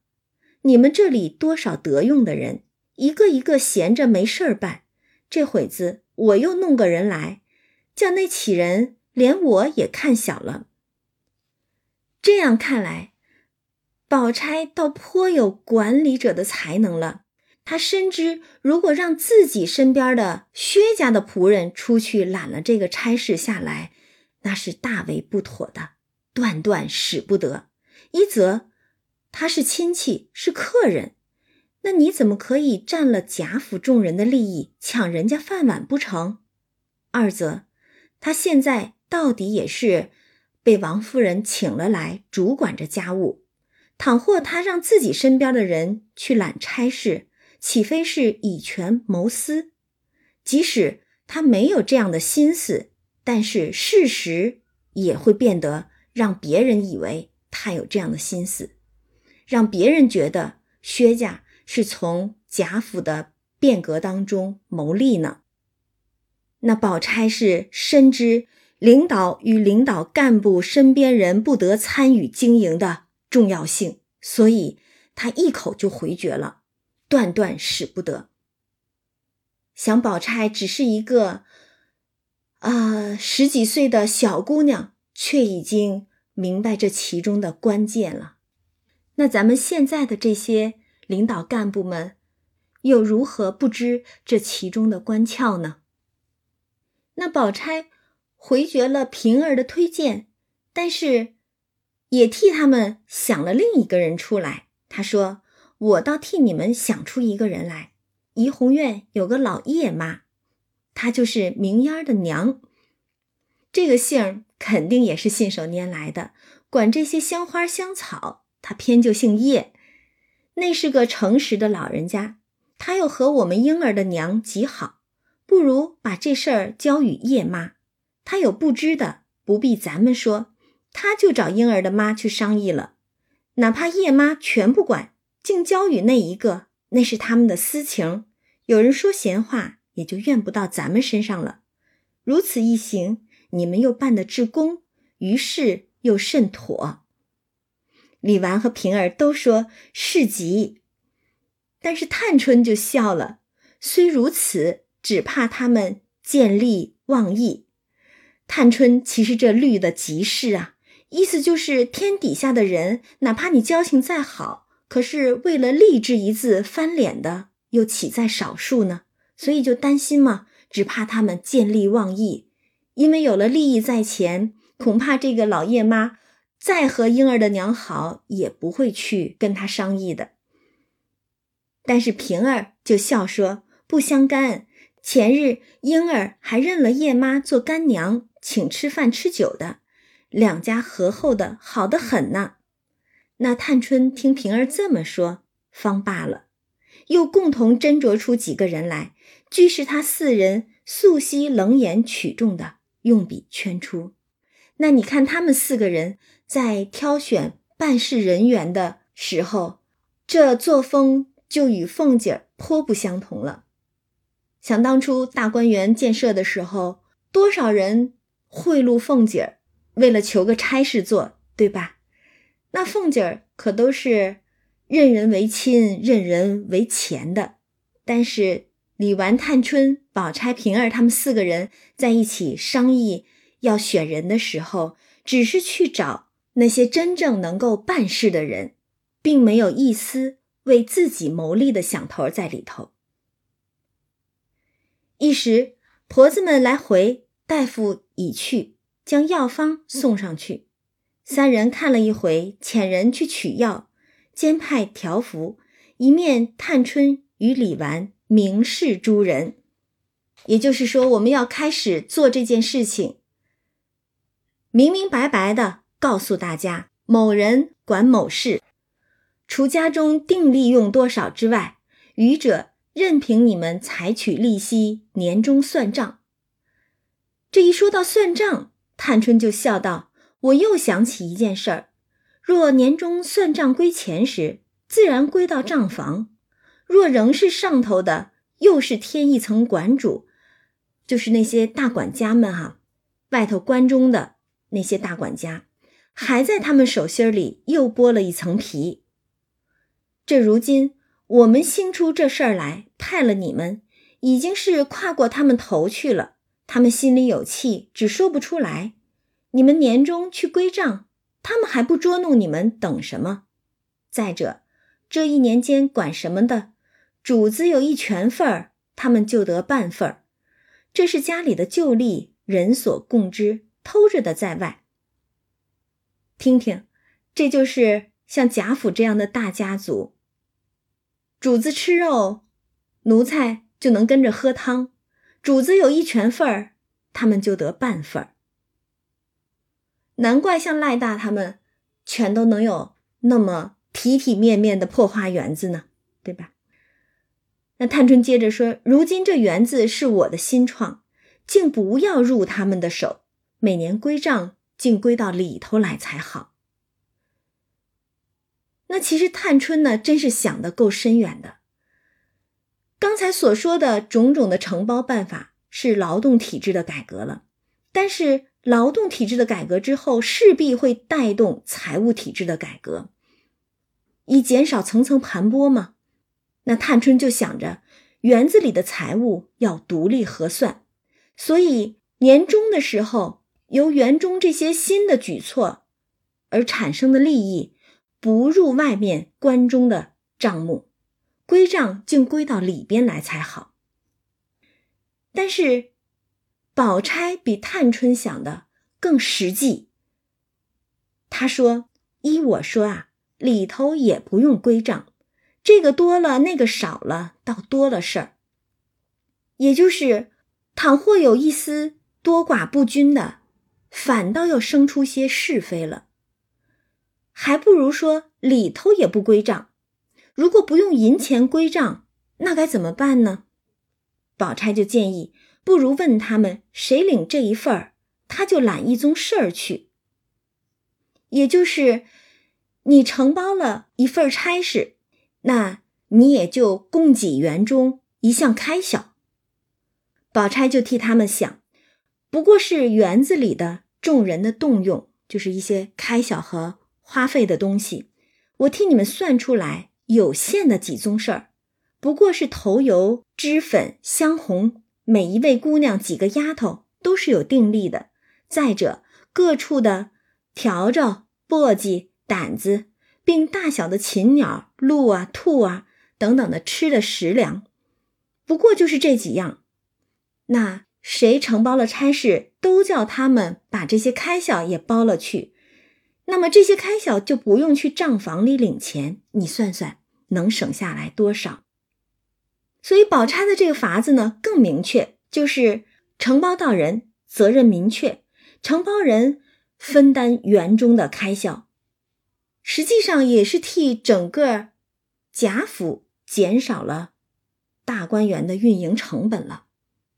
你们这里多少得用的人，一个一个闲着没事儿办。这会子我又弄个人来，叫那起人连我也看小了。这样看来，宝钗倒颇有管理者的才能了。她深知，如果让自己身边的薛家的仆人出去揽了这个差事下来，那是大为不妥的，断断使不得。一则他是亲戚，是客人；那你怎么可以占了贾府众人的利益，抢人家饭碗不成？二则，他现在到底也是被王夫人请了来主管着家务，倘或他让自己身边的人去揽差事，岂非是以权谋私？即使他没有这样的心思，但是事实也会变得让别人以为他有这样的心思，让别人觉得薛家。是从贾府的变革当中谋利呢。那宝钗是深知领导与领导干部身边人不得参与经营的重要性，所以他一口就回绝了，断断使不得。想宝钗只是一个啊十几岁的小姑娘，却已经明白这其中的关键了。那咱们现在的这些。领导干部们又如何不知这其中的关窍呢？那宝钗回绝了平儿的推荐，但是也替他们想了另一个人出来。他说：“我倒替你们想出一个人来。怡红院有个老叶妈，她就是明烟儿的娘。这个姓儿肯定也是信手拈来的，管这些香花香草，他偏就姓叶。”那是个诚实的老人家，他又和我们婴儿的娘极好，不如把这事儿交与叶妈。他有不知的，不必咱们说，他就找婴儿的妈去商议了。哪怕叶妈全不管，竟交与那一个，那是他们的私情。有人说闲话，也就怨不到咱们身上了。如此一行，你们又办得至公，于是又甚妥。李纨和平儿都说是吉，但是探春就笑了。虽如此，只怕他们见利忘义。探春其实这虑的极是啊，意思就是天底下的人，哪怕你交情再好，可是为了利这一字翻脸的，又岂在少数呢？所以就担心嘛，只怕他们见利忘义，因为有了利益在前，恐怕这个老叶妈。再和婴儿的娘好，也不会去跟他商议的。但是平儿就笑说：“不相干。前日婴儿还认了叶妈做干娘，请吃饭吃酒的，两家和厚的好的很呢。”那探春听平儿这么说，方罢了，又共同斟酌出几个人来，俱是他四人素昔冷眼取重的，用笔圈出。那你看他们四个人。在挑选办事人员的时候，这作风就与凤姐儿颇不相同了。想当初大观园建设的时候，多少人贿赂凤姐儿，为了求个差事做，对吧？那凤姐儿可都是任人唯亲、任人唯钱的。但是李纨、探春、宝钗、平儿他们四个人在一起商议要选人的时候，只是去找。那些真正能够办事的人，并没有一丝为自己谋利的想头在里头。一时，婆子们来回，大夫已去，将药方送上去。三人看了一回，遣人去取药，兼派条幅，一面探春与李纨明示诸人。也就是说，我们要开始做这件事情，明明白白的。告诉大家，某人管某事，除家中定利用多少之外，余者任凭你们采取利息，年终算账。这一说到算账，探春就笑道：“我又想起一件事儿，若年终算账归钱时，自然归到账房；若仍是上头的，又是添一层管主，就是那些大管家们哈，外头关中的那些大管家。”还在他们手心里又剥了一层皮。这如今我们兴出这事儿来，派了你们，已经是跨过他们头去了。他们心里有气，只说不出来。你们年终去归账，他们还不捉弄你们，等什么？再者，这一年间管什么的，主子有一全份儿，他们就得半份儿。这是家里的旧例，人所共知，偷着的在外。听听，这就是像贾府这样的大家族，主子吃肉，奴才就能跟着喝汤；主子有一全份儿，他们就得半份儿。难怪像赖大他们，全都能有那么体体面面的破花园子呢，对吧？那探春接着说：“如今这园子是我的新创，竟不要入他们的手，每年归账，竟归到里头来才好。”那其实探春呢，真是想的够深远的。刚才所说的种种的承包办法是劳动体制的改革了，但是劳动体制的改革之后，势必会带动财务体制的改革，以减少层层盘剥嘛。那探春就想着，园子里的财务要独立核算，所以年终的时候，由园中这些新的举措而产生的利益，不入外面关中的账目，归账竟归到里边来才好。但是，宝钗比探春想的更实际。她说：“依我说啊，里头也不用归账。”这个多了，那个少了，倒多了事儿。也就是，倘或有一丝多寡不均的，反倒要生出些是非了。还不如说里头也不归账。如果不用银钱归账，那该怎么办呢？宝钗就建议，不如问他们谁领这一份儿，他就揽一宗事儿去。也就是，你承包了一份差事。那你也就供给园中一项开销。宝钗就替他们想，不过是园子里的众人的动用，就是一些开销和花费的东西。我替你们算出来有限的几宗事儿，不过是头油、脂粉、香红，每一位姑娘几个丫头都是有定力的。再者，各处的笤帚、簸箕、掸子。并大小的禽鸟、鹿啊、兔啊等等的吃的食粮，不过就是这几样。那谁承包了差事，都叫他们把这些开销也包了去。那么这些开销就不用去账房里领钱，你算算能省下来多少？所以宝钗的这个法子呢更明确，就是承包到人，责任明确，承包人分担园中的开销。实际上也是替整个贾府减少了大观园的运营成本了，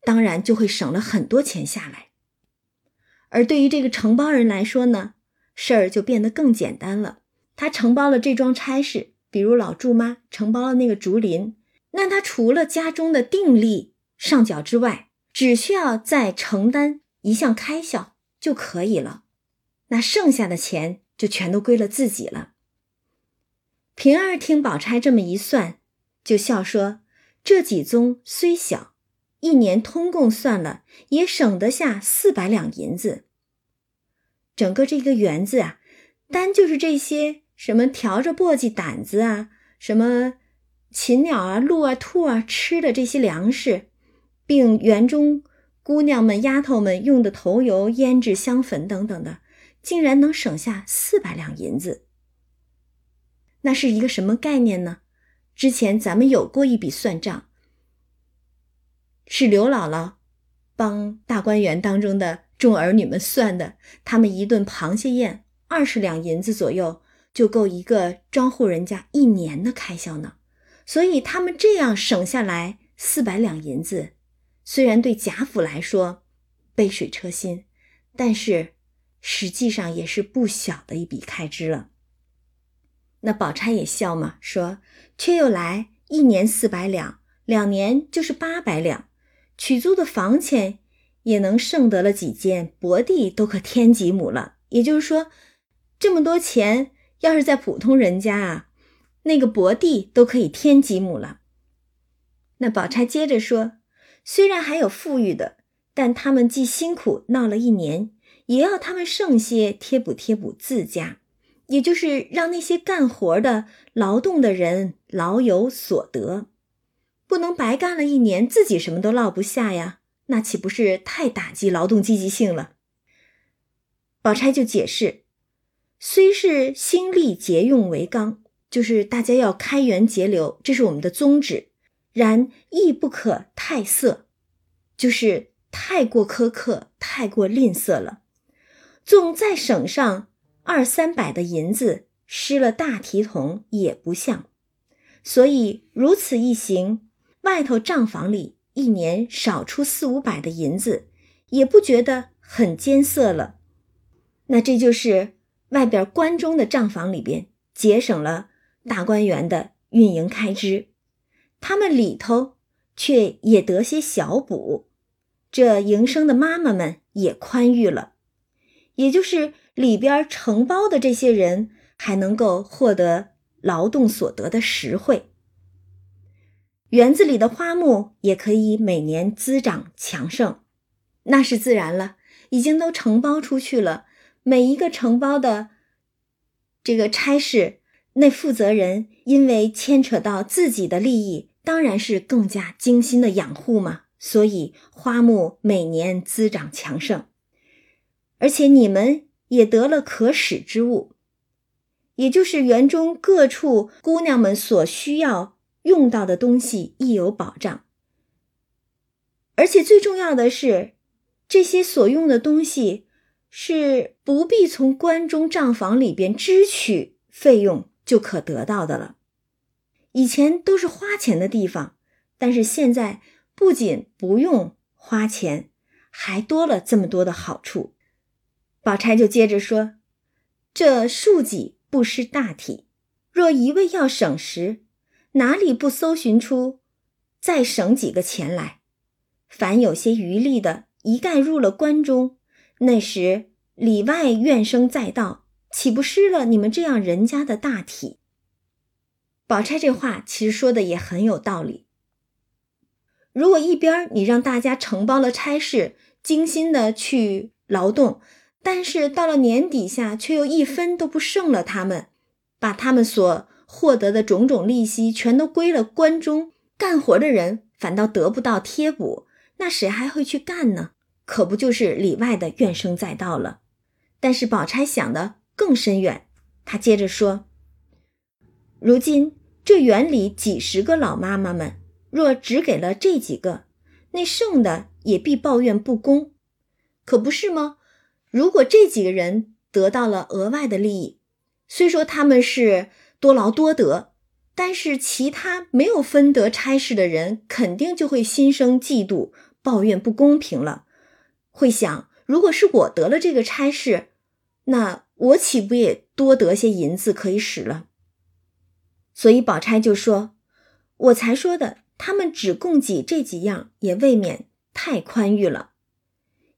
当然就会省了很多钱下来。而对于这个承包人来说呢，事儿就变得更简单了。他承包了这桩差事，比如老祝妈承包了那个竹林，那他除了家中的定力上缴之外，只需要再承担一项开销就可以了。那剩下的钱。就全都归了自己了。平儿听宝钗这么一算，就笑说：“这几宗虽小，一年通共算了，也省得下四百两银子。整个这个园子啊，单就是这些什么笤帚、簸箕、掸子啊，什么禽鸟啊、鹿啊、兔啊吃的这些粮食，并园中姑娘们、丫头们用的头油、胭脂、香粉等等的。”竟然能省下四百两银子，那是一个什么概念呢？之前咱们有过一笔算账，是刘姥姥帮大观园当中的众儿女们算的，他们一顿螃蟹宴二十两银子左右，就够一个庄户人家一年的开销呢。所以他们这样省下来四百两银子，虽然对贾府来说杯水车薪，但是。实际上也是不小的一笔开支了。那宝钗也笑嘛，说：“却又来一年四百两，两年就是八百两，取租的房钱也能剩得了几间薄地，都可添几亩了。也就是说，这么多钱，要是在普通人家啊，那个薄地都可以添几亩了。”那宝钗接着说：“虽然还有富裕的，但他们既辛苦闹了一年。”也要他们剩些贴补贴补自家，也就是让那些干活的劳动的人老有所得，不能白干了一年自己什么都落不下呀，那岂不是太打击劳动积极性了？宝钗就解释，虽是心力节用为纲，就是大家要开源节流，这是我们的宗旨。然亦不可太色，就是太过苛刻、太过吝啬了。纵再省上二三百的银子，失了大体统也不像。所以如此一行，外头账房里一年少出四五百的银子，也不觉得很艰涩了。那这就是外边关中的账房里边节省了大观园的运营开支，他们里头却也得些小补，这营生的妈妈们也宽裕了，也就是里边承包的这些人还能够获得劳动所得的实惠，园子里的花木也可以每年滋长强盛，那是自然了，已经都承包出去了。每一个承包的这个差事，那负责人因为牵扯到自己的利益，当然是更加精心的养护嘛。所以花木每年滋长强盛，而且你们也得了可使之物，也就是园中各处姑娘们所需要用到的东西亦有保障。而且最重要的是，这些所用的东西。是不必从关中账房里边支取费用就可得到的了。以前都是花钱的地方，但是现在不仅不用花钱，还多了这么多的好处。宝钗就接着说：“这数己不失大体，若一味要省时，哪里不搜寻出再省几个钱来？凡有些余力的，一概入了关中。”那时里外怨声载道，岂不失了你们这样人家的大体？宝钗这话其实说的也很有道理。如果一边你让大家承包了差事，精心的去劳动，但是到了年底下却又一分都不剩了，他们把他们所获得的种种利息全都归了关中，干活的人反倒得不到贴补，那谁还会去干呢？可不就是里外的怨声载道了？但是宝钗想的更深远，她接着说：“如今这园里几十个老妈妈们，若只给了这几个，那剩的也必抱怨不公，可不是吗？如果这几个人得到了额外的利益，虽说他们是多劳多得，但是其他没有分得差事的人，肯定就会心生嫉妒，抱怨不公平了。”会想，如果是我得了这个差事，那我岂不也多得些银子可以使了？所以宝钗就说：“我才说的，他们只供给这几样，也未免太宽裕了。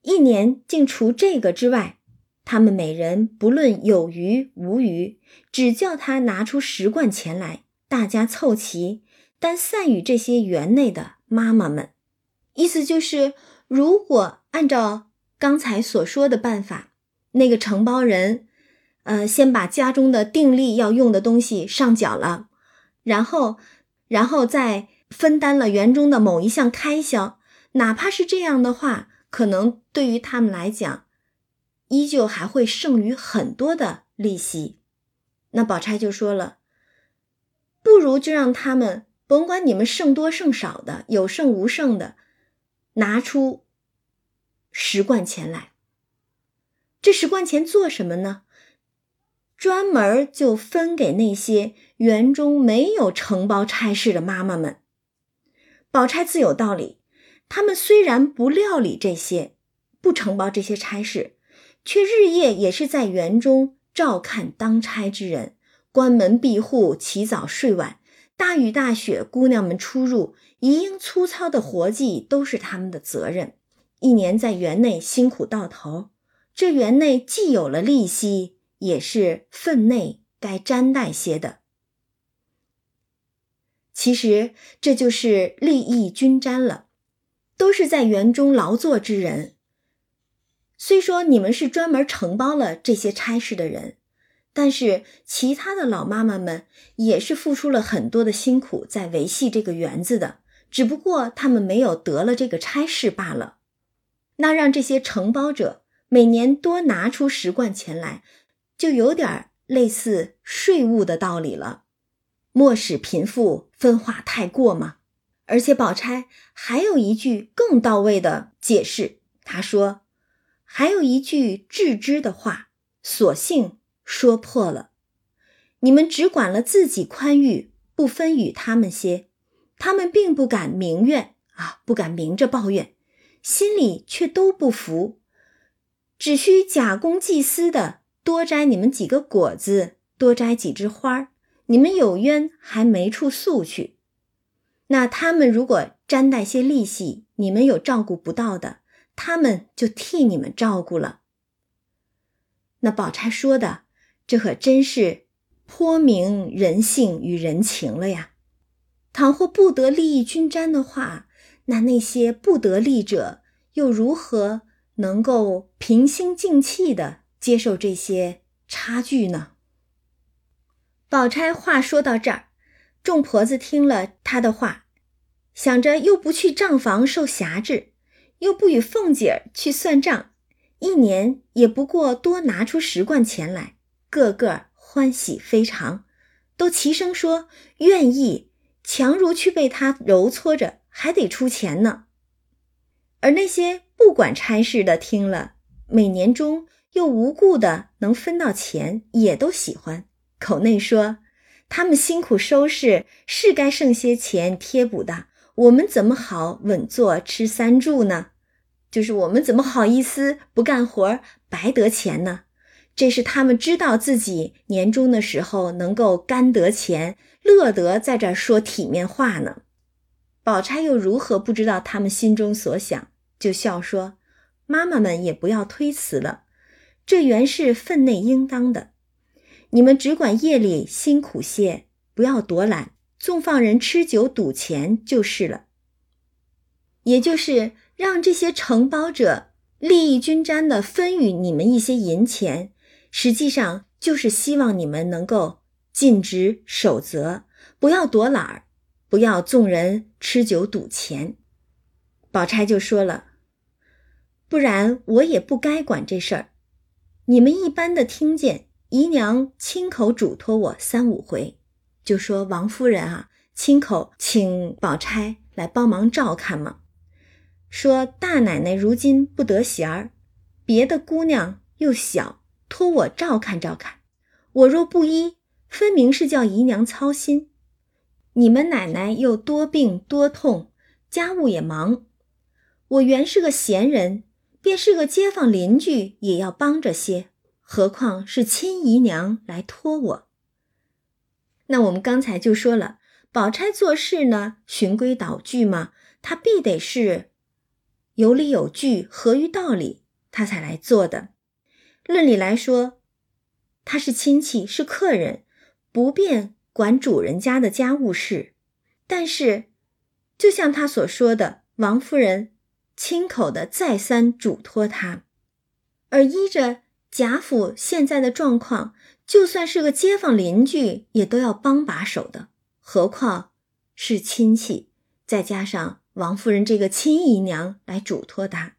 一年竟除这个之外，他们每人不论有余无余，只叫他拿出十贯钱来，大家凑齐，单散与这些园内的妈妈们。意思就是，如果。”按照刚才所说的办法，那个承包人，呃，先把家中的定力要用的东西上缴了，然后，然后再分担了园中的某一项开销，哪怕是这样的话，可能对于他们来讲，依旧还会剩余很多的利息。那宝钗就说了，不如就让他们甭管你们剩多剩少的，有剩无剩的，拿出。十贯钱来，这十贯钱做什么呢？专门就分给那些园中没有承包差事的妈妈们。宝钗自有道理，他们虽然不料理这些，不承包这些差事，却日夜也是在园中照看当差之人，关门闭户，起早睡晚，大雨大雪，姑娘们出入，一应粗糙的活计都是他们的责任。一年在园内辛苦到头，这园内既有了利息，也是分内该沾带些的。其实这就是利益均沾了，都是在园中劳作之人。虽说你们是专门承包了这些差事的人，但是其他的老妈妈们也是付出了很多的辛苦在维系这个园子的，只不过他们没有得了这个差事罢了。那让这些承包者每年多拿出十贯钱来，就有点类似税务的道理了。莫使贫富分化太过嘛。而且宝钗还有一句更到位的解释，她说：“还有一句致知的话，索性说破了。你们只管了自己宽裕，不分与他们些，他们并不敢明怨啊，不敢明着抱怨，心里却都不服，只需假公济私的多摘你们几个果子，多摘几枝花儿，你们有冤还没处诉去。”那他们如果沾带些利息，你们有照顾不到的，他们就替你们照顾了。那宝钗说的，这可真是颇明人性与人情了呀。倘或不得利益均沾的话，那那些不得利者又如何能够平心静气的接受这些差距呢？宝钗话说到这儿。众婆子听了她的话，想着又不去账房受辖制，又不与凤姐儿去算账，一年也不过多拿出十贯钱来，个个欢喜非常，都齐声说愿意，强如去被他揉搓着，还得出钱呢。而那些不管差事的听了，每年中又无故的能分到钱，也都喜欢，口内说。他们辛苦收拾，是该剩些钱贴补的。我们怎么好稳坐吃三住呢？就是我们怎么好意思不干活白得钱呢？这是他们知道自己年终的时候能够干得钱，乐得在这说体面话呢。宝钗又如何不知道他们心中所想？就笑说：“妈妈们也不要推辞了，这原是分内应当的。”你们只管夜里辛苦些，不要多懒，纵放人吃酒赌钱就是了。也就是让这些承包者利益均沾的分与你们一些银钱，实际上就是希望你们能够尽职守责，不要躲懒儿，不要纵人吃酒赌钱。宝钗就说了：“不然我也不该管这事儿。你们一般的听见。”姨娘亲口嘱托我三五回，就说王夫人啊，亲口请宝钗来帮忙照看嘛。说大奶奶如今不得闲儿，别的姑娘又小，托我照看照看。我若不依，分明是叫姨娘操心。你们奶奶又多病多痛，家务也忙。我原是个闲人，便是个街坊邻居，也要帮着些。何况是亲姨娘来托我。那我们刚才就说了，宝钗做事呢，循规蹈矩嘛，她必得是有理有据、合于道理，他才来做的。论理来说，他是亲戚，是客人，不便管主人家的家务事。但是，就像他所说的，王夫人亲口的再三嘱托他，而依着。贾府现在的状况，就算是个街坊邻居，也都要帮把手的，何况是亲戚？再加上王夫人这个亲姨娘来嘱托他，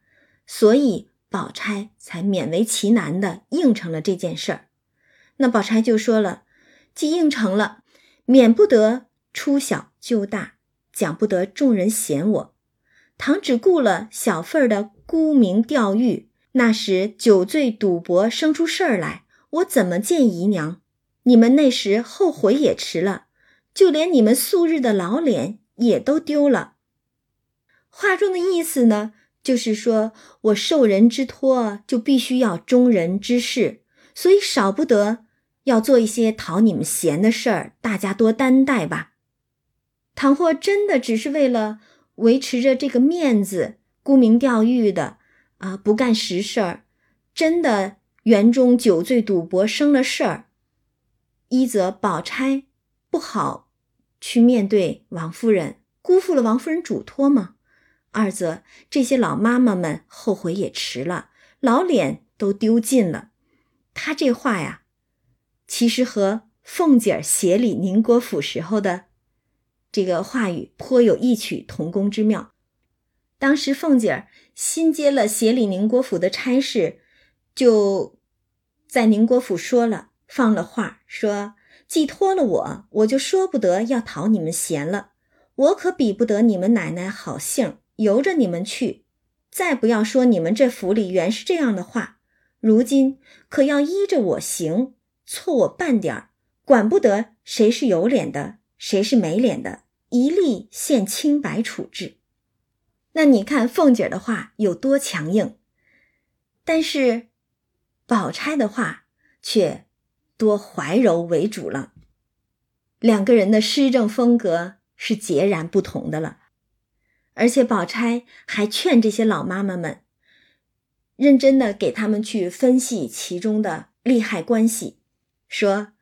所以宝钗才勉为其难的应承了这件事儿。那宝钗就说了：“既应承了，免不得出小就大，讲不得众人嫌我。倘只顾了小份儿的沽名钓誉。”那时酒醉赌博生出事儿来，我怎么见姨娘？你们那时后悔也迟了，就连你们素日的老脸也都丢了。话中的意思呢，就是说我受人之托，就必须要忠人之事，所以少不得要做一些讨你们嫌的事儿，大家多担待吧。倘或真的只是为了维持着这个面子，沽名钓誉的。啊，不干实事儿，真的园中酒醉赌博生了事儿。一则宝钗不好去面对王夫人，辜负了王夫人嘱托吗？二则这些老妈妈们后悔也迟了，老脸都丢尽了。她这话呀，其实和凤姐儿协理宁国府时候的这个话语颇有异曲同工之妙。当时凤姐儿新接了协理宁国府的差事，就在宁国府说了，放了话，说寄托了我，我就说不得要讨你们嫌了。我可比不得你们奶奶好性，由着你们去。再不要说你们这府里原是这样的话，如今可要依着我行，错我半点儿，管不得谁是有脸的，谁是没脸的，一律现清白处置。那你看凤姐的话有多强硬，但是宝钗的话却多怀柔为主了。两个人的施政风格是截然不同的了。而且宝钗还劝这些老妈妈们，认真的给他们去分析其中的利害关系，说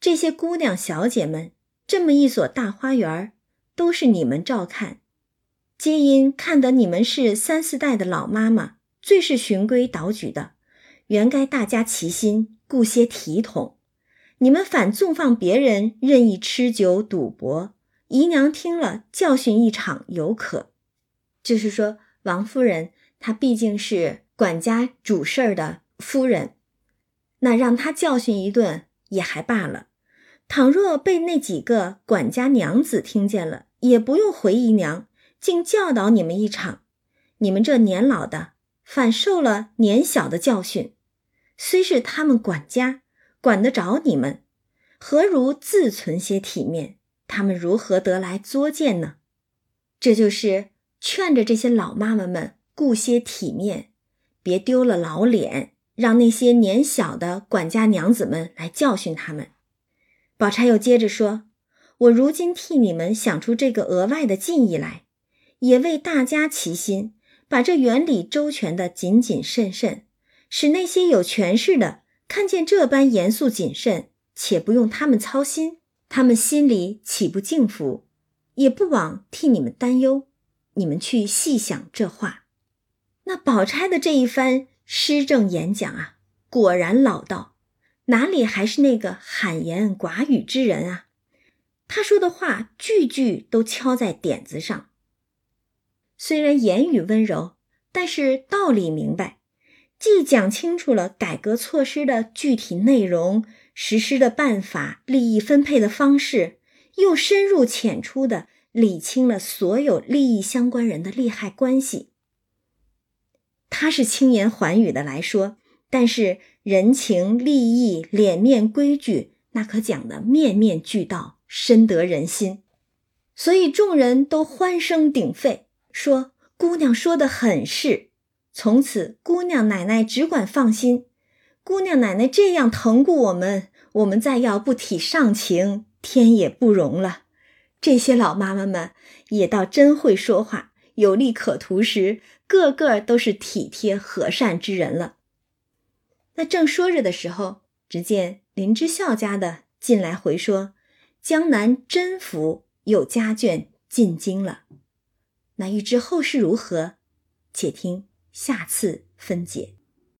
这些姑娘小姐们这么一所大花园都是你们照看，皆因看得你们是三四代的老妈妈，最是循规蹈矩的，原该大家齐心，顾些体统。你们反纵放别人任意吃酒赌博，姨娘听了教训一场犹可。就是说，王夫人她毕竟是管家主事儿的夫人，那让她教训一顿也还罢了。倘若被那几个管家娘子听见了，也不用回姨娘，竟教导你们一场。你们这年老的反受了年小的教训，虽是他们管家管得着你们，何如自存些体面？他们如何得来作践呢？这就是。劝着这些老妈妈们顾些体面，别丢了老脸，让那些年小的管家娘子们来教训他们。宝钗又接着说：“我如今替你们想出这个额外的敬意来，也为大家齐心，把这原理周全的谨谨慎慎，使那些有权势的看见这般严肃谨慎，且不用他们操心，他们心里岂不敬服，也不枉替你们担忧。”你们去细想这话，那宝钗的这一番施政演讲啊，果然老道，哪里还是那个罕言寡语之人啊？他说的话句句都敲在点子上，虽然言语温柔，但是道理明白，既讲清楚了改革措施的具体内容、实施的办法、利益分配的方式，又深入浅出的。理清了所有利益相关人的利害关系，他是轻言缓语的来说，但是人情利益、脸面规矩，那可讲的面面俱到，深得人心，所以众人都欢声鼎沸，说姑娘说的很是。从此姑娘奶奶只管放心，姑娘奶奶这样疼顾我们，我们再要不体上情，天也不容了。这些老妈妈们也倒真会说话，有利可图时，个个都是体贴和善之人了。那正说着的时候，只见林之孝家的进来回说，江南甄府有家眷进京了。那欲知后事如何，且听下次分解。